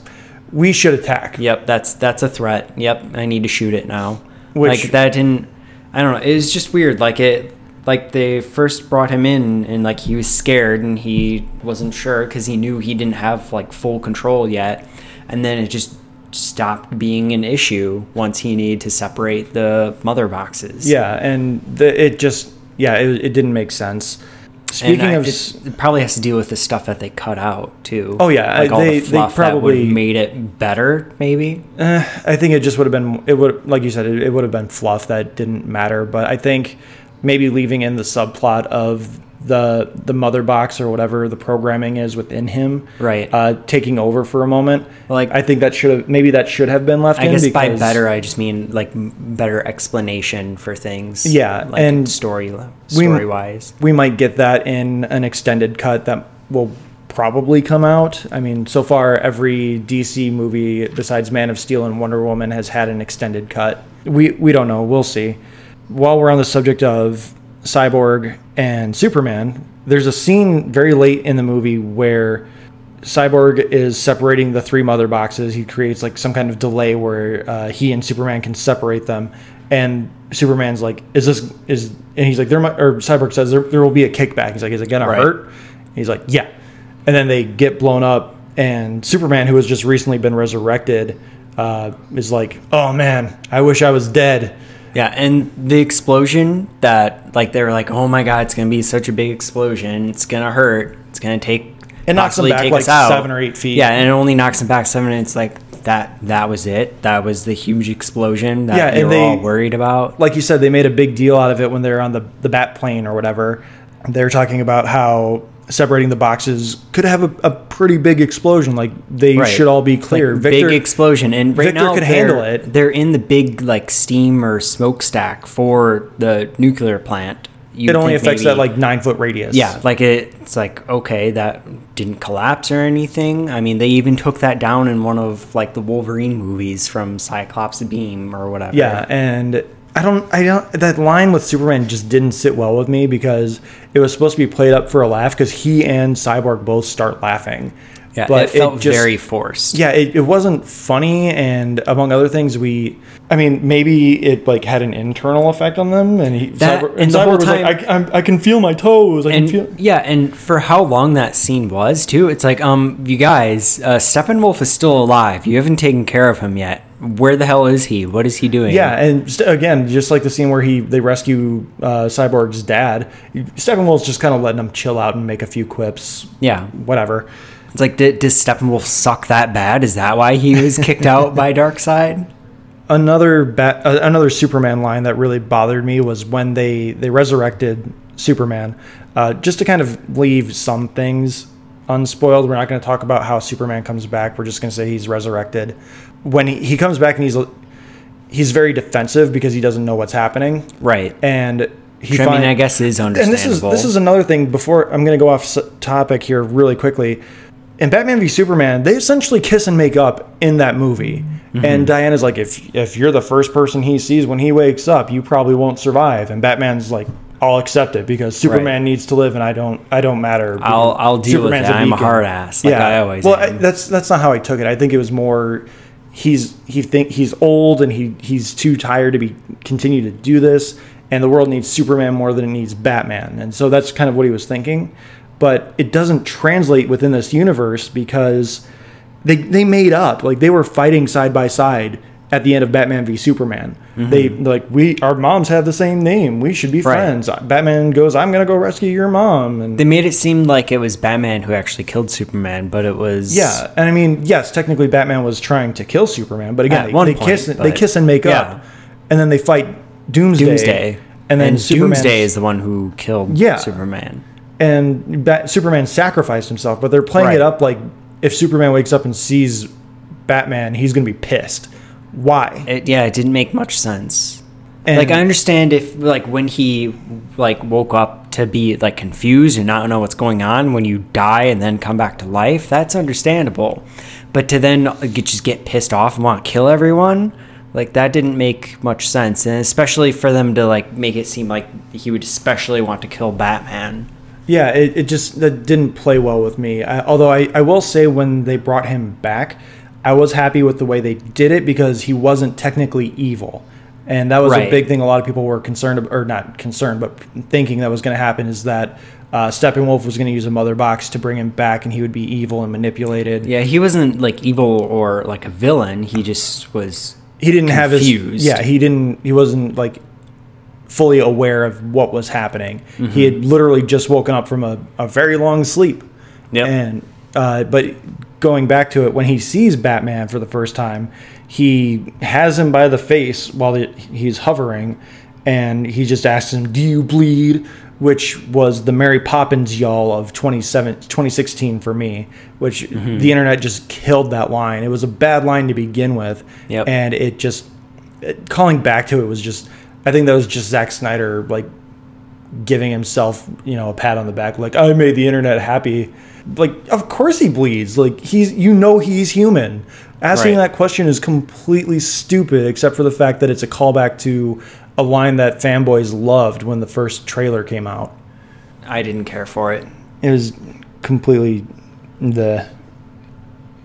we should attack. Yep, that's that's a threat. Yep, I need to shoot it now. Which- like that didn't. I don't know. It was just weird. Like it. Like they first brought him in, and like he was scared, and he wasn't sure because he knew he didn't have like full control yet, and then it just stopped being an issue once he needed to separate the mother boxes. Yeah, and the, it just yeah, it, it didn't make sense. Speaking I- of it, probably has to deal with the stuff that they cut out too. Oh, yeah, like all they- the fluff would probably- made it better, maybe. Eh, I think it just would have been it would like you said it, it would have been fluff that didn't matter. But I think maybe leaving in the subplot of the the mother box or whatever the programming is within him, Right. Uh, taking over for a moment. Like- I think that should have maybe that should have been left I in. guess by better, I just mean like better explanation for things. Yeah, like and story we- story wise. we might get that in an extended cut that will probably come out. I mean, so far every DC movie besides Man of Steel and Wonder Woman has had an extended cut. We we don't know. We'll see. While we're on the subject of Cyborg and Superman, there's a scene very late in the movie where Cyborg is separating the three mother boxes. He creates like some kind of delay where uh, he and Superman can separate them. And Superman's like, "Is this is?" And he's like, "There might." Or Cyborg says, "There, there will be a kickback." He's like, "Is it gonna Right. hurt?" He's like, "Yeah." And then they get blown up, and Superman, who has just recently been resurrected, uh, is like, "Oh man, I wish I was dead." Yeah, and the explosion that like they were like, oh my god, it's gonna be such a big explosion. It's gonna hurt. It's gonna take. It knocks them back like seven or eight feet. Yeah, and it only knocks them back seven. And it's like that. That was it. That was the huge explosion that Yeah, they were all worried about. like you said, they made a big deal out of it when they were on the the bat plane or whatever. They were talking about how separating the boxes could have a, a pretty big explosion. Like they Right. should all be clear. Like, Victor, big explosion, and right Victor now could handle it. They're in the big like steam or smokestack for the nuclear plant. You'd it only affects maybe- that like nine foot radius. Yeah, like it, it's like okay, that didn't collapse or anything. I mean, they even took that down in one of like the Wolverine movies from Cyclops Beam or whatever. Yeah, and I don't, I don't. That line with Superman just didn't sit well with me because it was supposed to be played up for a laugh because he and Cyborg both start laughing. yeah, but it felt just- very forced. yeah it, it wasn't funny and among other things we i mean maybe it like had an internal effect on them and he That- Cyborg, and the whole time- like I, I'm, I can feel my toes i can and feel yeah, and for how long that scene was too, it's like, um, you guys, uh, Steppenwolf is still alive. You haven't taken care of him yet. Where the hell is he? What is he doing? yeah and st- again just like the scene where he they rescue uh, cyborg's dad steppenwolf's just kind of letting him chill out and make a few quips yeah. whatever It's like, did, does Steppenwolf suck that bad? Is that why he was kicked out by Darkseid? another bat, uh, another Superman line that really bothered me was when they they resurrected Superman. Uh, just to kind of leave some things unspoiled, we're not going to talk about how Superman comes back. We're just going to say he's resurrected. When he, he comes back and he's he's very defensive because he doesn't know what's happening, Right. and he I mean, I guess is understandable. and this is this is another thing. Before I'm going to go off topic here really quickly. In Batman v Superman, they essentially kiss and make up in that movie. Mm-hmm. And Diana's like, if if you're the first person he sees when he wakes up, you probably won't survive. And Batman's like, I'll accept it because Superman needs to live, and I don't I don't matter. I'll I'll deal Superman's with it. I'm a hard ass, like I always well, I, that's that's not how I took it. I think it was more he's he think he's old and he he's too tired to be continue to do this, and the world needs Superman more than it needs Batman, and so that's kind of what he was thinking. But it doesn't translate within this universe because they they made up like they were fighting side by side at the end of Batman v Superman. Mm-hmm. They like we our moms have the same name. We should be Right. friends. Batman goes, "I'm gonna go rescue your mom," and They made it seem like it was Batman who actually killed Superman, but it was yeah. And I mean, yes, technically Batman was trying to kill Superman, but again, they, one they point, kiss they kiss and make yeah. up, and then they fight Doomsday, Doomsday. and then Superman's- Doomsday is the one who killed Yeah. Superman. and Bat- Superman sacrificed himself, but they're playing Right. it up like if Superman wakes up and sees Batman, he's gonna be pissed. Why? It, yeah, it didn't make much sense. And- like I understand if like when he like woke up to be like confused and not know what's going on when you die and then come back to life, that's understandable. But to then uh, get, just get pissed off and want to kill everyone, like that didn't make much sense. And especially for them to like make it seem like he would especially want to kill Batman. Yeah, it, it just that didn't play well with me. I, although I, I will say when they brought him back, I was happy with the way they did it because he wasn't technically evil. And that was a big thing a lot of people were concerned or not concerned, but thinking that was going to happen is that uh, Steppenwolf was going to use a mother box to bring him back and he would be evil and manipulated. Yeah, he wasn't like evil or like a villain. He just was He didn't have his confused. Yeah, he didn't he wasn't like fully aware of what was happening. Mm-hmm. He had literally just woken up from a, a very long sleep. Yeah. And uh, but going back to it, when he sees Batman for the first time, he has him by the face while he's hovering, and he just asks him, "Do you bleed?" Which was the Mary Poppins y'all of 27 2016 for me, which Mm-hmm. the internet just killed that line. It was a bad line to begin with, Yep. and it just calling back to it was just. I think that was just Zack Snyder like giving himself, you know, a pat on the back, like I made the internet happy. Like, of course he bleeds. Like he's, you know, he's human. Asking Right. that question is completely stupid, except for the fact that it's a callback to a line that fanboys loved when the first trailer came out. I didn't care for it. It was completely the.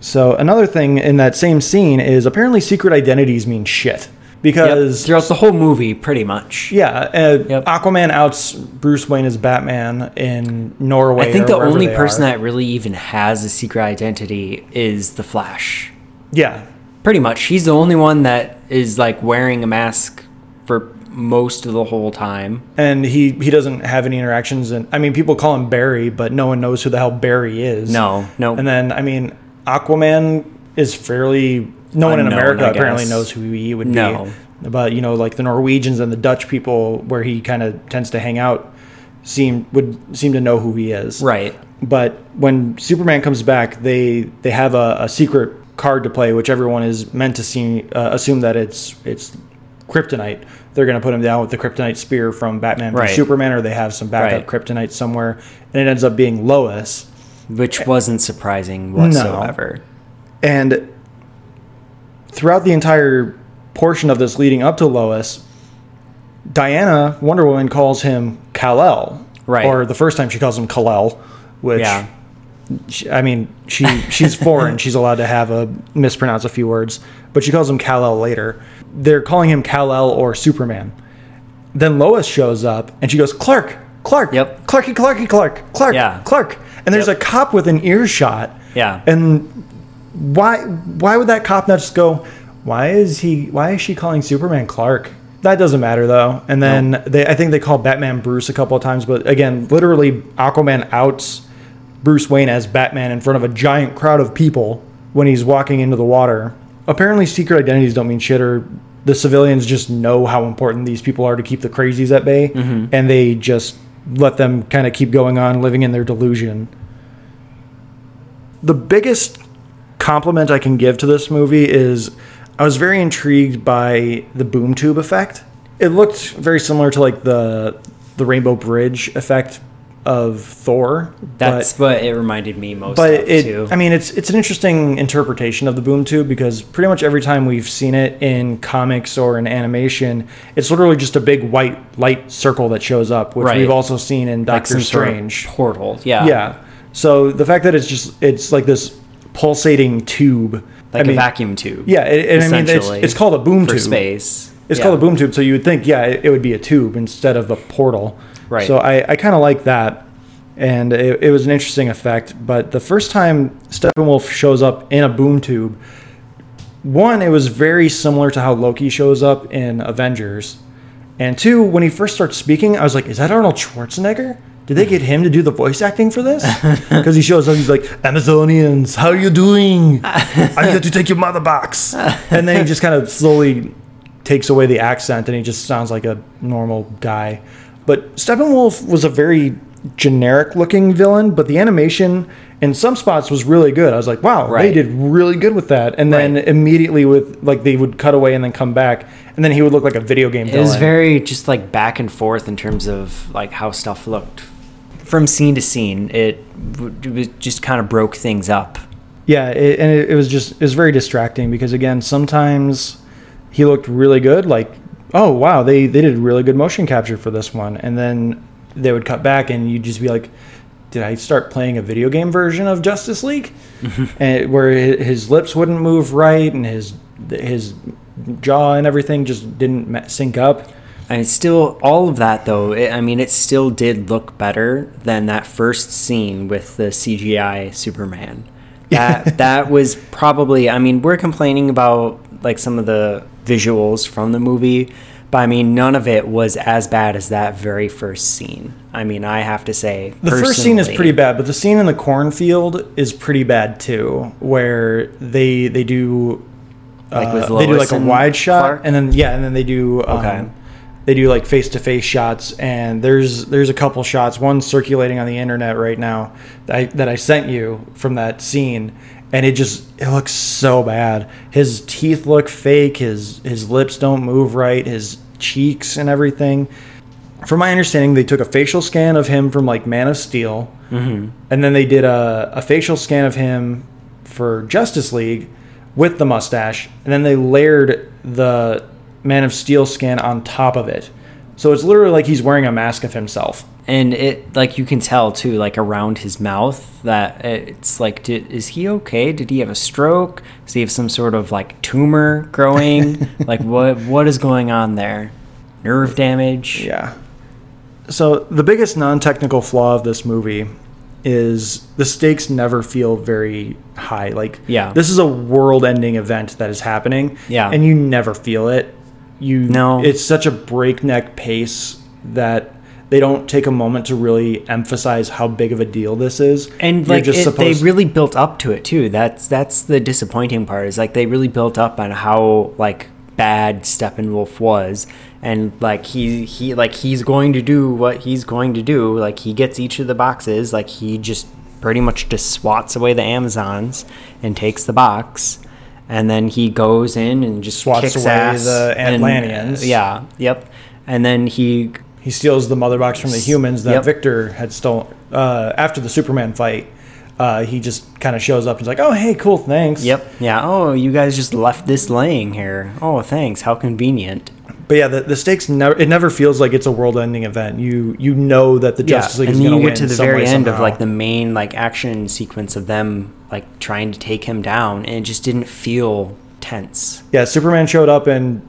So another thing in that same scene is apparently secret identities mean shit Yep. because Throughout the whole movie, pretty much. yeah, uh, Yep. Aquaman outs Bruce Wayne as Batman in Norway. I think the only person are. that really even has a secret identity is the Flash. yeah, Pretty much. He's the only one that is like wearing a mask for most of the whole time. and he he doesn't have any interactions, and I mean people call him Barry, but no one knows who the hell Barry is. No, no. And then I mean Aquaman is fairly no one in America apparently knows who he would No. be. But you know, like the Norwegians and the Dutch people, where he kind of tends to hang out, seem would seem to know who he is. Right. But when Superman comes back, they they have a, a secret card to play, which everyone is meant to see, uh, assume that it's it's kryptonite. They're going to put him down with the kryptonite spear from Batman Right. Superman, or they have some backup Right. kryptonite somewhere, and it ends up being Lois. Which wasn't surprising whatsoever. And throughout the entire portion of this leading up to Lois, Diana, Wonder Woman, calls him Kal-El. Right. Or the first time she calls him Kal-El, which Yeah. she, I mean, she she's foreign. she's allowed to have a mispronounce a few words, but she calls him Kal-El later. They're calling him Kal-El or Superman. Then Lois shows up and she goes, Clark, Clark, Yep. Clarky, Clarky, Clark, Clark, Yeah. Clark. And there's Yep. a cop with an earshot. Yeah. And why why would that cop not just go, why is he why is she calling Superman Clark? That doesn't matter though. And then they I think they call Batman Bruce a couple of times, but again, literally Aquaman outs Bruce Wayne as Batman in front of a giant crowd of people when he's walking into the water. Apparently secret identities don't mean shit or the civilians just know how important these people are to keep the crazies at bay mm-hmm. and they just let them kind of keep going on living in their delusion the biggest compliment I can give to this movie is I was very intrigued by the boom tube effect. It looked very similar to like the the Rainbow Bridge effect of Thor. That's but, what it reminded me most but of it too. I mean it's it's an interesting interpretation of the boom tube because pretty much every time we've seen it in comics or in animation, it's literally just a big white light circle that shows up, which Right. we've also seen in like Doctor some sort of Strange. portal. Yeah. Yeah. So the fact that it's just it's like this pulsating tube, Like I mean, a vacuum tube. Yeah, it, and I mean it's, it's called a boom for tube. space. It's Yeah. called a boom tube, so you would think yeah it, it would be a tube instead of a portal. Right. So I, I kind of like that, and it, it was an interesting effect. But the first time Steppenwolf shows up in a boom tube, one, it was very similar to how Loki shows up in Avengers, and two, when he first starts speaking, I was like, "Is that Arnold Schwarzenegger? Did they get him to do the voice acting for this?" Because he shows up, he's like, "Amazonians, how are you doing? I'm here to take your mother box," and then he just kind of slowly takes away the accent, and he just sounds like a normal guy. But Steppenwolf was a very generic looking villain, but the animation in some spots was really good. I was like, wow, they did really good with that. And then Right. immediately with like they would cut away and then come back, and then he would look like a video game It villain. was very just like back and forth in terms of like how stuff looked from scene to scene. It, it just kind of broke things up. yeah, it, and it, it was just it was very distracting because again, sometimes he looked really good, like oh wow, they they did really good motion capture for this one, and then they would cut back and you'd just be like. Did I start playing a video game version of Justice League, and where his lips wouldn't move right and his his jaw and everything just didn't sync up? It's still all of that though. It, I mean, it still did look better than that first scene with the CGI Superman. That that was probably. I mean, we're complaining about like some of the visuals from the movie, but I mean, none of it was as bad as that very first scene. I mean, I have to say, The first scene is pretty bad, but the scene in the cornfield is pretty bad too, where they they do Like with uh, they do like a wide shot, Clark? and then yeah, and then they do um, Okay. They do like face to face shots, and there's there's a couple shots, one circulating on the internet right now that I, that I sent you from that scene, and it just it looks so bad. His teeth look fake, his his lips don't move right, his cheeks and everything from my understanding, they took a facial scan of him from like Man of Steel, mm-hmm. and then they did a, a facial scan of him for Justice League with the mustache, and then they layered the Man of Steel skin on top of it. So it's literally like he's wearing a mask of himself. and it like you can tell too like around his mouth that it's like did, is he okay did he have a stroke does he have some sort of like tumor growing like what what is going on there nerve damage Yeah. So the biggest non-technical flaw of this movie is the stakes never feel very high. Like Yeah. this is a world-ending event that is happening. Yeah. And you never feel it. You No. it's such a breakneck pace that they don't take a moment to really emphasize how big of a deal this is. and You're like it, they really built up to it too. That's that's the disappointing part is like they really built up on how like bad steppenwolf was. And like he he like he's going to do what he's going to do. Like he gets each of the boxes. Like he just pretty much just swats away the amazons and takes the box and then he goes in and just Swats kicks away ass the and- Atlanteans. yeah yep and then he he steals the mother box from the humans that Yep. Victor had stolen uh, after the Superman fight. Uh, he just kind of shows up and is like, "Oh, hey, cool, thanks." Yep. Yeah. Oh, you guys just left this laying here. Oh, thanks. How convenient. But yeah, the, the stakes never it never feels like it's a world-ending event. You you know that the Justice League and is going to win And you get to the very end of like the main like action sequence of them like trying to take him down, and it just didn't feel tense. yeah. Superman showed up and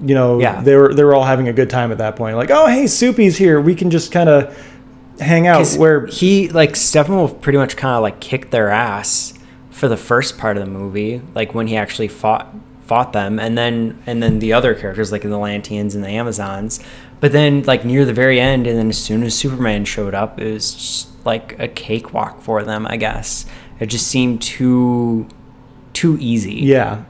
you know Yeah. they were they were all having a good time at that point. Like, oh hey, Soupy's here. We can just kind of hang out. Where he like Steppenwolf pretty much kind of like kicked their ass for the first part of the movie, like when he actually fought fought them, and then and then the other characters like the Atlanteans and the Amazons. But then like near the very end, and then as soon as Superman showed up, it was just like a cakewalk for them. I guess it just seemed too too easy. Yeah.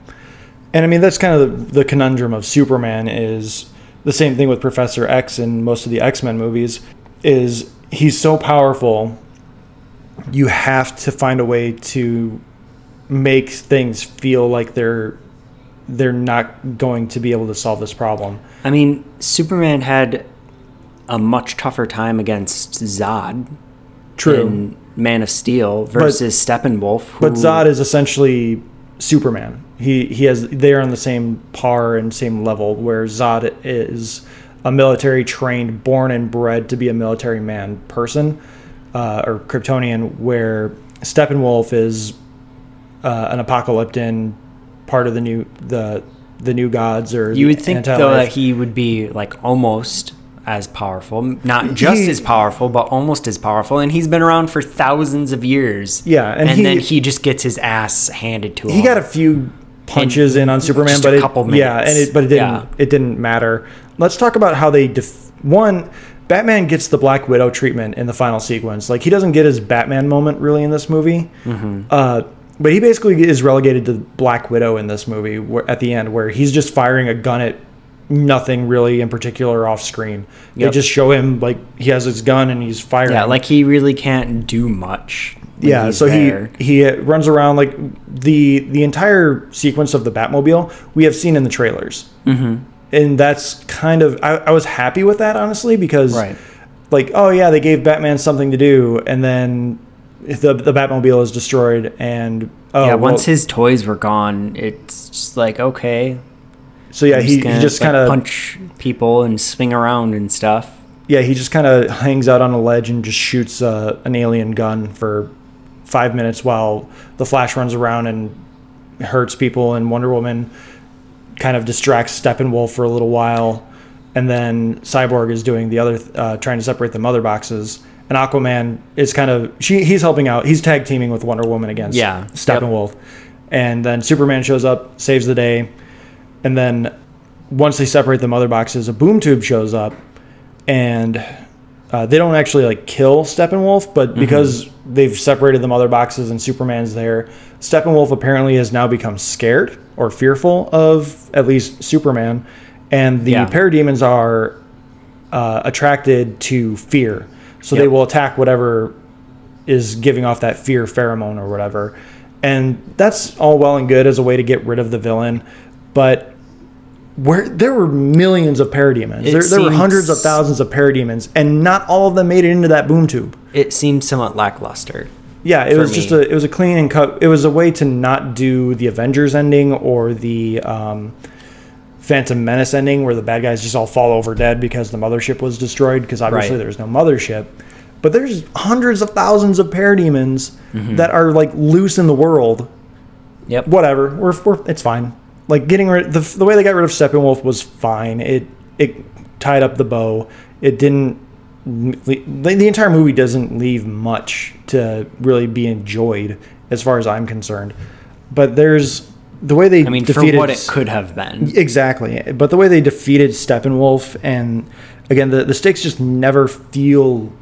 And I mean that's kind of the, the conundrum of Superman is the same thing with Professor X in most of the X-Men movies is he's so powerful you have to find a way to make things feel like they're they're not going to be able to solve this problem. I mean, Superman had a much tougher time against Zod True. in Man of Steel versus Steppenwolf. Who, But Zod is essentially Superman. He he has they're on the same par and same level where Zod is a military trained, born and bred to be a military man person uh, or Kryptonian, where Steppenwolf is uh, an apocalyptic part of the new the the new gods or You would think though that he would be like almost as powerful, not just He- as powerful, but almost as powerful. And he's been around for thousands of years. Yeah, and and, he- then he just gets his ass handed to him. he got a few punches in on Superman, but it, couple yeah, and it but it didn't Yeah. it didn't matter. Let's talk about how they def- one Batman gets the Black Widow treatment in the final sequence. Like he doesn't get his Batman moment really in this movie. Mm-hmm. Uh, but he basically is relegated to Black Widow in this movie where, at the end, where he's just firing a gun at nothing really in particular off screen. They just show him like he has his gun and he's firing. Yeah, like he really can't do much. yeah. So there. he he runs around like the the entire sequence of the Batmobile we have seen in the trailers, mm-hmm. and that's kind of I, I was happy with that honestly because Right. like oh yeah they gave Batman something to do and then the the Batmobile is destroyed and oh yeah, well- once his toys were gone, it's just like okay. So yeah he, just like, kind of punch people and swing around and stuff. yeah he just kind of hangs out on a ledge and just shoots uh, an alien gun for five minutes while the Flash runs around and hurts people and Wonder Woman kind of distracts Steppenwolf for a little while. And then Cyborg is doing the other uh, trying to separate the mother boxes. And Aquaman is kind of she he's helping out. He's tag teaming with Wonder Woman against Yeah. Steppenwolf. And then Superman shows up saves the day and then once they separate the mother boxes a boom tube shows up. And uh, they don't actually like kill Steppenwolf, but because they've separated the mother boxes and Superman's there, Steppenwolf apparently has now become scared or fearful of at least Superman, and the Yeah. parademons are uh, attracted to fear, so they will attack whatever is giving off that fear pheromone or whatever, and that's all well and good as a way to get rid of the villain, but where there were millions of parademons. There, there were hundreds of thousands of parademons, and not all of them made it into that boom tube. It seemed somewhat lackluster. Yeah, it was just a it was a clean and cut. It was a way to not do the Avengers ending or the um, Phantom Menace ending, where the bad guys just all fall over dead because the mothership was destroyed. Because obviously Right. there's no mothership, but there's hundreds of thousands of parademons Mm-hmm. that are like loose in the world Yep. whatever. We're, we're it's fine. Like getting rid the the way they got rid of Steppenwolf was fine. It it tied up the bow. It didn't. The, the entire movie doesn't leave much to really be enjoyed, as far as I'm concerned. But there's the way they I mean, for defeated what it could have been. Exactly. But the way they defeated Steppenwolf, and again, the, the stakes just never feel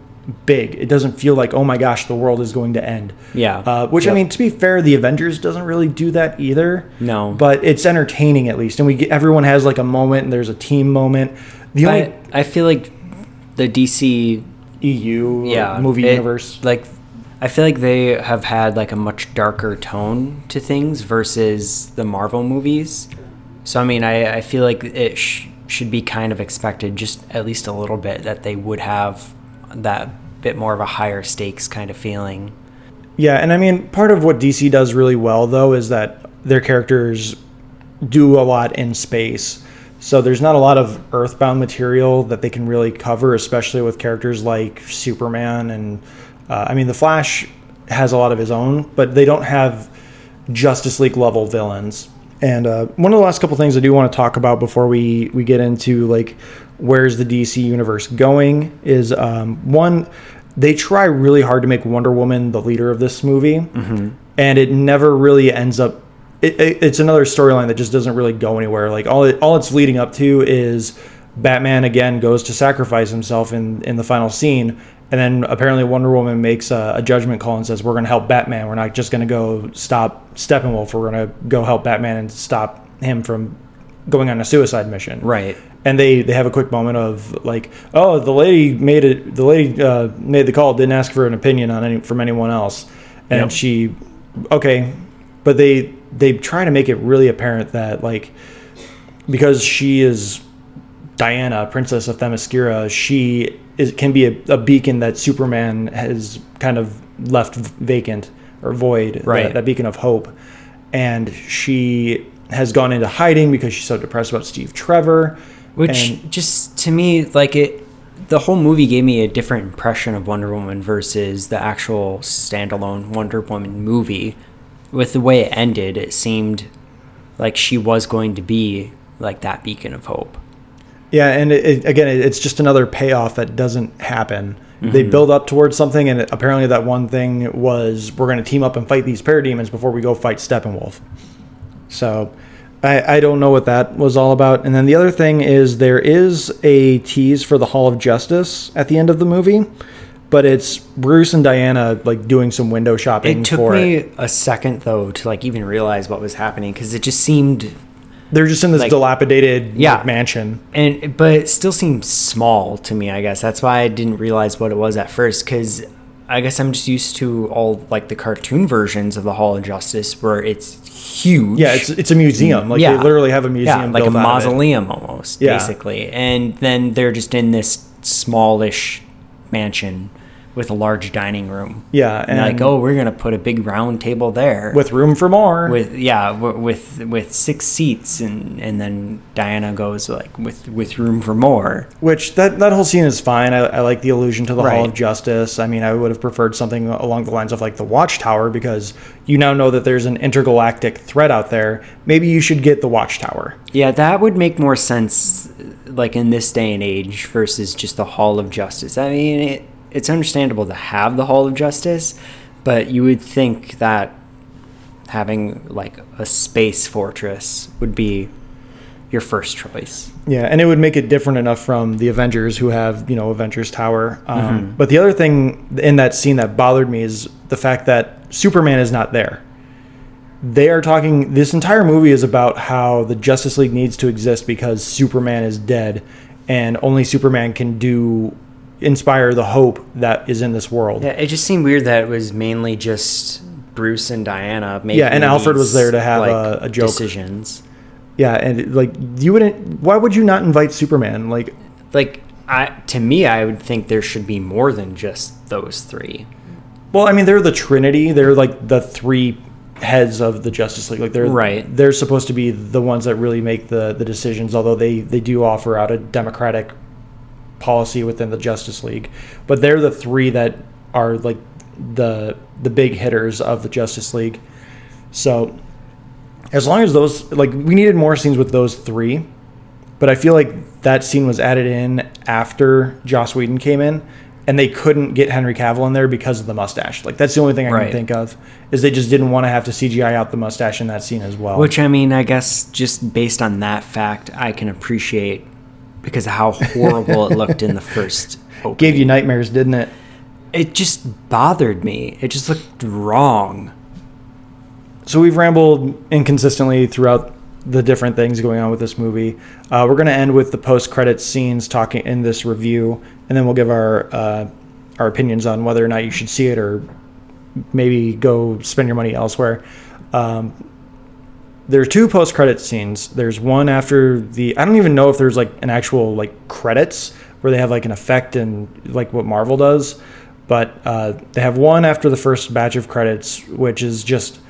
big. It doesn't feel like, oh my gosh, the world is going to end. Yeah. Uh, which, I mean, to be fair, the Avengers doesn't really do that either. No. But it's entertaining at least. And we get, everyone has like a moment, and there's a team moment. The only I, I feel like the DC EU yeah movie it- universe. like I feel like they have had like a much darker tone to things versus the Marvel movies. So I mean, I, I feel like it sh- should be kind of expected, just at least a little bit, that they would have that bit more of a higher stakes kind of feeling. Yeah, and I mean, part of what DC does really well, though, is that their characters do a lot in space. So there's not a lot of earthbound material that they can really cover, especially with characters like Superman. And uh, I mean, The Flash has a lot of his own, but they don't have Justice League level villains. And uh, one of the last couple things I do want to talk about before we, we get into like where's the DC universe going is um, one, they try really hard to make Wonder Woman the leader of this movie, and it never really ends up. It, it, it's another storyline that just doesn't really go anywhere. Like all it, all it's leading up to is Batman again goes to sacrifice himself in in the final scene, and then apparently Wonder Woman makes a, a judgment call and says, "We're going to help Batman. We're not just going to go stop Steppenwolf. We're going to go help Batman and stop him from going on a suicide mission." Right. And they they have a quick moment of like, oh, the lady made it. The lady uh, made the call, didn't ask for an opinion on any from anyone else, and Yep. she, okay, but they they try to make it really apparent that like because she is Diana, Princess of Themyscira, she is can be a, a beacon that Superman has kind of left vacant or void, Right. that, that beacon of hope, and she has gone into hiding because she's so depressed about Steve Trevor. Which And- just to me, like it, the whole movie gave me a different impression of Wonder Woman versus the actual standalone Wonder Woman movie. With the way it ended, it seemed like she was going to be like that beacon of hope. Yeah, and it, it, again, it, it's just another payoff that doesn't happen. They mm-hmm. build up towards something, and apparently that one thing was we're going to team up and fight these parademons before we go fight Steppenwolf. So I, I don't know what that was all about. And then the other thing is there is a tease for the Hall of Justice at the end of the movie, but it's Bruce and Diana like doing some window shopping It took for me it. a second though to like even realize what was happening because it just seemed They're just in this like- dilapidated Yeah. like, mansion. and but it still seemed small to me. I guess that's why I didn't realize what it was at first because I guess I'm just used to all like the cartoon versions of the Hall of Justice where it's huge. Yeah, it's it's a museum. Like Yeah. they literally have a museum, yeah, like a built out of it. mausoleum almost, Yeah. basically. And then they're just in this smallish mansion with a large dining room. Yeah, And and like, oh, we're gonna put a big round table there with room for more. with yeah w- with with six seats, and and then Diana goes like with with room for more. Which that that whole scene is fine. I, I like the allusion to the Hall of Justice. I mean, I would have preferred something along the lines of like the Watchtower because you now know that there's an intergalactic threat out there. Maybe you should get the Watchtower. Yeah, that would make more sense, like in this day and age, versus just the Hall of Justice. I mean, it, it's understandable to have the Hall of Justice, but you would think that having like a space fortress would be your first choice. Yeah, and it would make it different enough from the Avengers, who have you know Avengers Tower. Um, Mm-hmm. But the other thing in that scene that bothered me is the fact that Superman is not there. They are talking. This entire movie is about how the Justice League needs to exist because Superman is dead, and only Superman can do inspire the hope that is in this world. Yeah, it just seemed weird that it was mainly just Bruce and Diana making Yeah, and Alfred was there to have a- a joke. decisions. Yeah, and like you wouldn't. Why would you not invite Superman? Like, Like, I to me, I would think there should be more than just those three. well, I mean, they're the Trinity. They're like the three heads of the Justice League. Like they're Right. They're supposed to be the ones that really make the the decisions. Although they they do offer out a democratic policy within the Justice League, but they're the three that are like the the big hitters of the Justice League. So as long as those like we needed more scenes with those three, but I feel like that scene was added in after Joss Whedon came in, and they couldn't get Henry Cavill in there because of the mustache. Like that's the only thing I Right. can think of is they just didn't want to have to CGI out the mustache in that scene as well. Which I mean, I guess just based on that fact, I can appreciate because of how horrible it looked in the first. Opening. gave you nightmares, didn't it? It just bothered me. It just looked wrong. So we've rambled inconsistently throughout the different things going on with this movie. Uh, we're going to end with the post-credits scenes talking in this review, and then we'll give our uh, our opinions on whether or not you should see it or maybe go spend your money elsewhere. Um, there are two post-credit scenes. There's one after the I don't even know if there's like an actual like credits where they have like an effect and like what Marvel does, but uh, they have one after the first batch of credits, which is just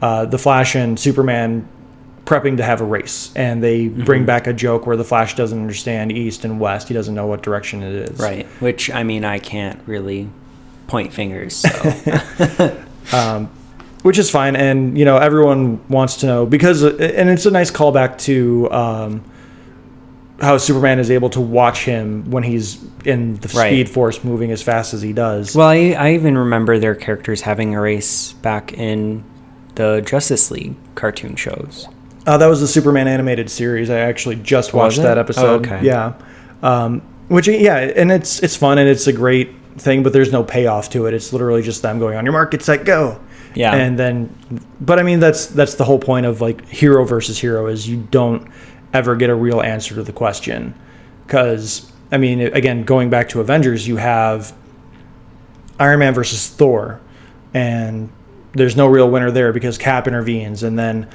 uh, the Flash and Superman prepping to have a race, and they bring back a joke where the Flash doesn't understand east and west. He doesn't know what direction it is. Right. Which I mean, I can't really point fingers. So which is fine and you know everyone wants to know because and it's a nice callback to um, how superman is able to watch him when he's in the Right. speed force moving as fast as he does. Well, I, I even remember their characters having a race back in the Justice League cartoon shows. uh, that was the superman animated series. I actually just watched that Oh, episode. okay. yeah. Um, which yeah and it's it's fun and it's a great thing but there's no payoff to it. It's literally just them going on your market set go Yeah. and then but i mean that's that's the whole point of like hero versus hero is you don't ever get a real answer to the question because i mean again going back to avengers you have iron man versus thor and there's no real winner there because cap intervenes and then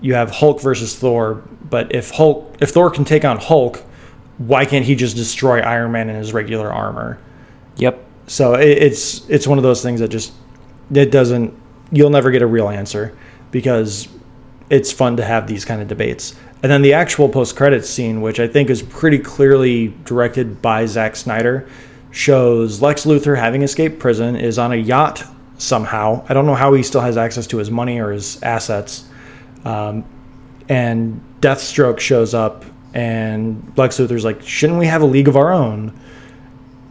you have hulk versus thor but if hulk if thor can take on hulk why can't he just destroy iron man in his regular armor Yep. so it, it's it's one of those things that just it doesn't you'll never get a real answer because it's fun to have these kind of debates. And then the actual post credits scene, which I think is pretty clearly directed by Zack Snyder, shows Lex Luthor having escaped prison is on a yacht somehow. I don't know how he still has access to his money or his assets. Um, and Deathstroke shows up, and Lex Luthor's like, "Shouldn't we have a league of our own?"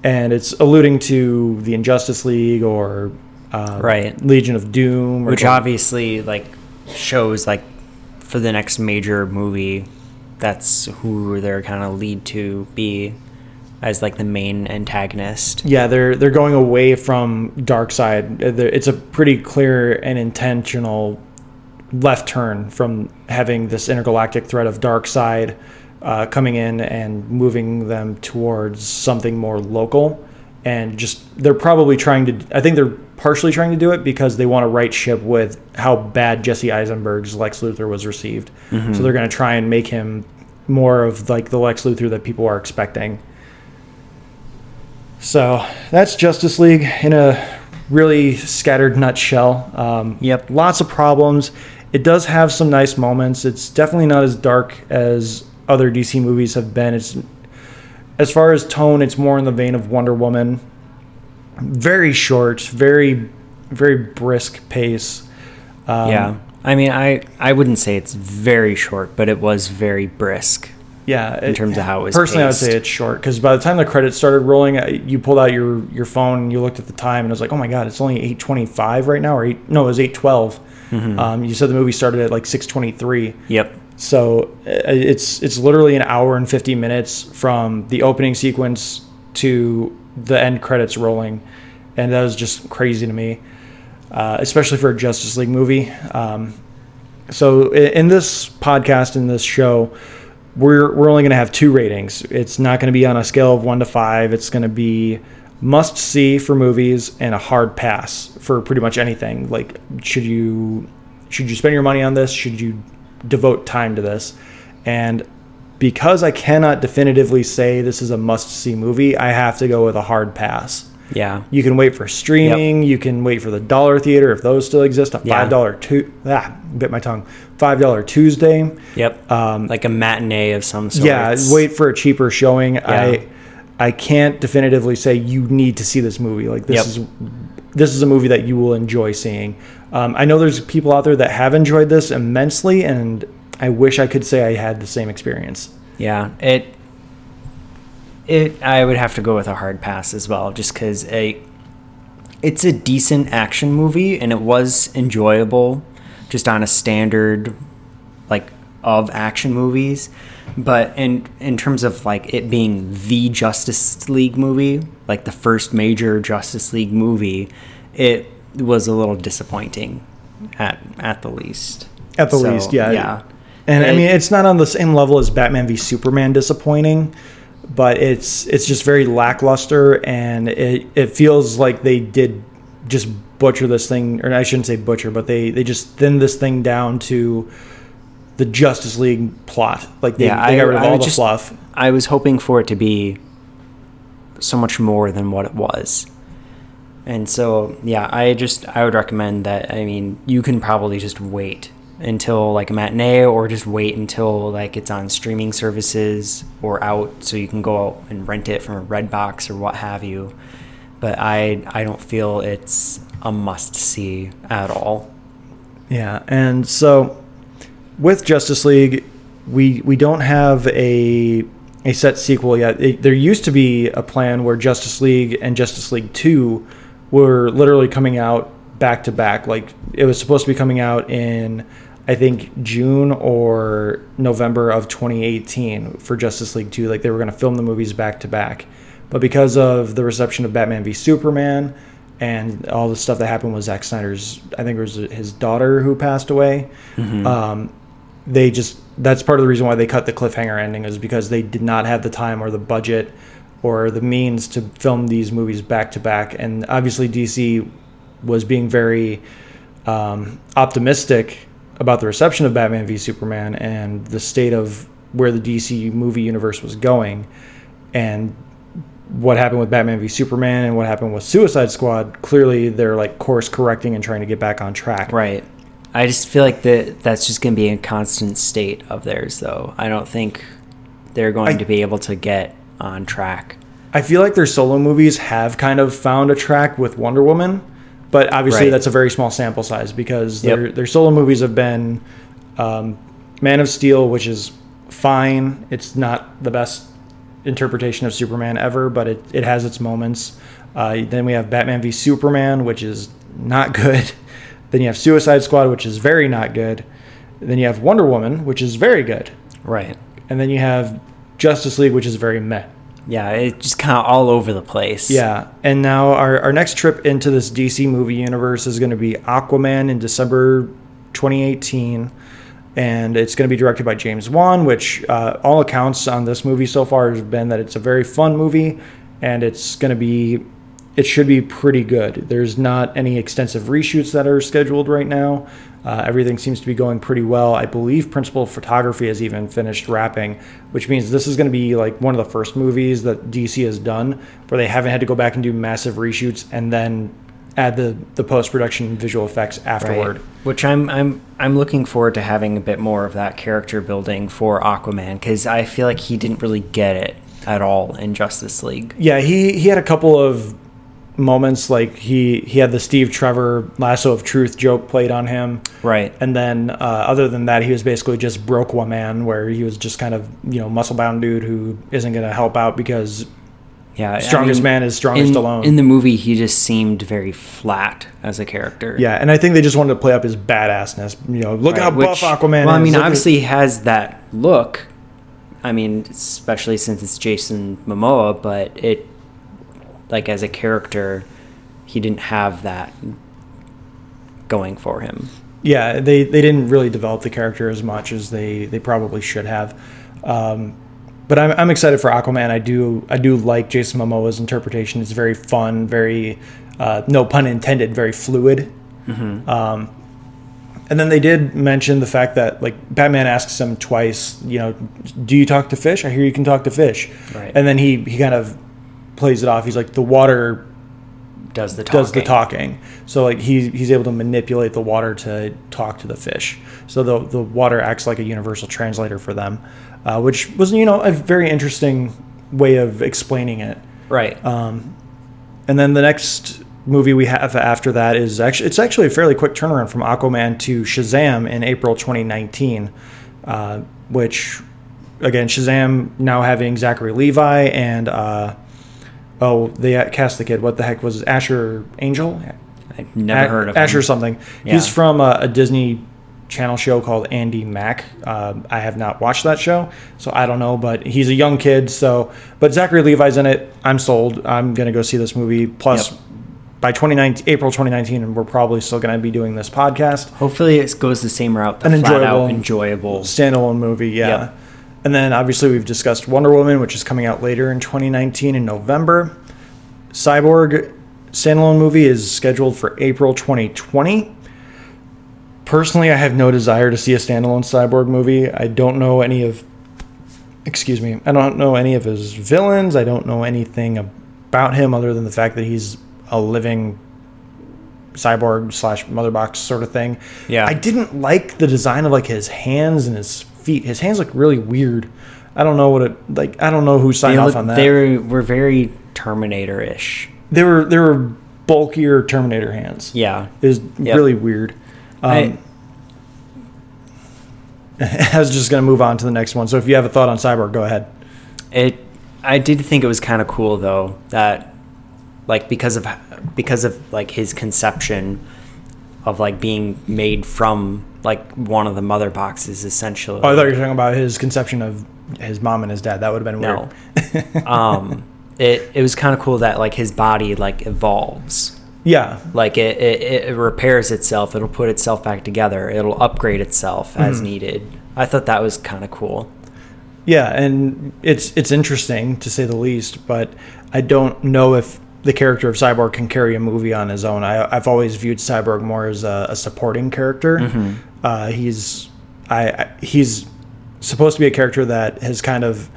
and it's alluding to the Injustice League or uh, Right. Legion of Doom, or Which obviously like shows like for the next major movie, that's who they're kind of lead to be as like the main antagonist. Yeah, they're they're going away from Darkseid. It's a pretty clear and intentional left turn from having this intergalactic threat of Darkseid uh, coming in and moving them towards something more local and just they're probably trying to i think they're partially trying to do it because they want to right ship with how bad jesse eisenberg's lex luthor was received mm-hmm. so they're going to try and make him more of like the lex luthor that people are expecting so that's justice league in a really scattered nutshell um, yep lots of problems it does have some nice moments. It's definitely not as dark as other DC movies have been. It's as far as tone, it's more in the vein of Wonder Woman. Very short, very very brisk pace. Um, yeah, I mean, I I wouldn't say it's very short, but it was very brisk. Yeah, in it, terms of how it was. Personally, paced. I would say it's short because by the time the credits started rolling, you pulled out your your phone, and you looked at the time, and it was like, oh my god, it's only eight twenty five right now, or eight? No, it was eight twelve Mm-hmm. Um, you said the movie started at like 6:23. Yep. So uh, it's it's literally an hour and 50 minutes from the opening sequence to the end credits rolling, and that was just crazy to me, uh, especially for a Justice League movie. Um, so in this podcast, in this show, we're we're only going to have two ratings. It's not going to be on a scale of one to five. It's going to be must see for movies and a hard pass for pretty much anything. Like, should you should you spend your money on this? Should you devote time to this? And because I cannot definitively say this is a must see movie, I have to go with a hard pass. Yeah. You can wait for streaming. Yep. You can wait for the dollar theater if those still exist. A five dollar yeah. two ah bit my tongue. Five dollar Tuesday. Yep. Um, like a matinee of some sort. Yeah. Wait for a cheaper showing. Yeah. I I can't definitively say you need to see this movie. Like this yep. is this is a movie that you will enjoy seeing. Um, I know there's people out there that have enjoyed this immensely, and I wish I could say I had the same experience. Yeah, it it I would have to go with a hard pass as well, just because a it's a decent action movie and it was enjoyable, just on a standard like of action movies but in in terms of like it being the Justice League movie, like the first major Justice League movie, it was a little disappointing at at the least. At the so, least, yeah. Yeah. And I mean, it's not on the same level as Batman v Superman disappointing, but it's it's just very lackluster and it it feels like they did just butcher this thing or I shouldn't say butcher, but they they just thinned this thing down to the Justice League plot. Like they, yeah, they got rid of I all the just, fluff. I was hoping for it to be so much more than what it was. And so, yeah, I just I would recommend that. I mean, you can probably just wait until like a matinee, or just wait until like it's on streaming services or out, so you can go out and rent it from a Redbox or what have you. But I I don't feel it's a must see at all. Yeah, and so with Justice League, we we don't have a a set sequel yet. It, there used to be a plan where Justice League and Justice League Two were literally coming out back to back. Like it was supposed to be coming out in I think June or November of 2018 for Justice League 2. Like they were going to film the movies back to back. But because of the reception of Batman v Superman and all the stuff that happened with Zack Snyder's, I think it was his daughter who passed away, mm-hmm. um, they just that's part of the reason why they cut the cliffhanger ending is because they did not have the time or the budget or the means to film these movies back to back and obviously DC was being very um, optimistic about the reception of Batman v Superman and the state of where the DC movie universe was going and what happened with Batman v Superman and what happened with Suicide Squad clearly they're like course correcting and trying to get back on track. Right. I just feel like that that's just going to be a constant state of theirs, though. I don't think they're going I, to be able to get on track. I feel like their solo movies have kind of found a track with Wonder Woman, but obviously right. that's a very small sample size because yep. their their solo movies have been um, Man of Steel, which is fine. It's not the best interpretation of Superman ever, but it, it has its moments. Uh, then we have Batman v Superman, which is not good. Then you have Suicide Squad, which is very not good. Then you have Wonder Woman, which is very good. Right. And then you have Justice League, which is very meh. Yeah, it's just kind of all over the place. Yeah. And now our, our next trip into this DC movie universe is going to be Aquaman in December 2018. And it's going to be directed by James Wan, which uh, all accounts on this movie so far has been that it's a very fun movie and it's going to be, it should be pretty good. There's not any extensive reshoots that are scheduled right now. Uh, everything seems to be going pretty well. I believe principal photography has even finished wrapping, which means this is going to be like one of the first movies that DC has done where they haven't had to go back and do massive reshoots and then add the, the post production visual effects afterward. Right. Which I'm I'm I'm looking forward to having a bit more of that character building for Aquaman because I feel like he didn't really get it at all in Justice League. Yeah, he he had a couple of moments like he he had the Steve Trevor lasso of truth joke played on him. Right. And then uh, other than that, he was basically just broke one man, where he was just kind of you know muscle bound dude who isn't going to help out because Yeah, I strongest mean, man is strongest in, alone. In the movie, he just seemed very flat as a character. yeah, and I think they just wanted to play up his badassness. You know, look Right, how buff which- Aquaman Well, I mean, at- obviously, he has that look. I mean, especially since it's Jason Momoa, but it, like, as a character, he didn't have that going for him. yeah, they they didn't really develop the character as much as they they probably should have. Um, but I'm, I'm excited for Aquaman. I do I do like Jason Momoa's interpretation. It's very fun, very uh, no pun intended, very fluid. Um, and then they did mention the fact that like Batman asks him twice, you know, do you talk to fish? I hear you can talk to fish. Right. And then he he kind of plays it off. He's like the water Does the talking. does the talking. So like he he's able to manipulate the water to talk to the fish. So the the water acts like a universal translator for them, uh, which was you know a very interesting way of explaining it. Right. Um, And then the next movie we have after that is actually it's actually a fairly quick turnaround from Aquaman to Shazam in April 2019, uh, which again Shazam now having Zachary Levi and uh, oh they cast the kid what the heck was it? Asher Angel I've never A- heard of Asher him. something. Yeah. He's from a, a Disney Channel show called Andi Mack. Um, I have not watched that show, so I don't know. But he's a young kid, so but Zachary Levi's in it. I'm sold. I'm gonna go see this movie. Plus, Yep. by 2019, April 2019, and we're probably still gonna be doing this podcast. Hopefully, it goes the same route. An enjoyable- enjoyable. Standalone movie, yeah. Yep. And then obviously we've discussed Wonder Woman, which is coming out later in 2019 in November. Cyborg standalone movie is scheduled for April 2020. Personally, I have no desire to see a standalone Cyborg movie. I don't know any of excuse me. I don't know any of his villains. I don't know anything about him other than the fact that he's a living cyborg slash mother box sort of thing. Yeah. I didn't like the design of like his hands and his feet. His hands look really weird. I don't know what it like. I don't know who signed They, off look, on that. they were, were very Terminator ish. they were they were bulkier Terminator hands. Yeah. It was Yep. really weird. Um, I- I was just gonna move on to the next one. So if you have a thought on Cyborg, go ahead. It I did think it was kind of cool though that like because of because of like his conception of like being made from like one of the mother boxes essentially. Oh, I thought you were talking about his conception of his mom and his dad. That would have been weird. no. um it it was kind of cool that like his body like evolves. Yeah, Like it, it, it repairs itself, it'll put itself back together, it'll upgrade itself as Mm-hmm. needed. I thought that was kind of cool. yeah, and it's it's interesting to say the least. But I don't know if the character of Cyborg can carry a movie on his own. I, I've always viewed Cyborg more as a, a supporting character. Uh, he's I, I he's supposed to be a character that has kind of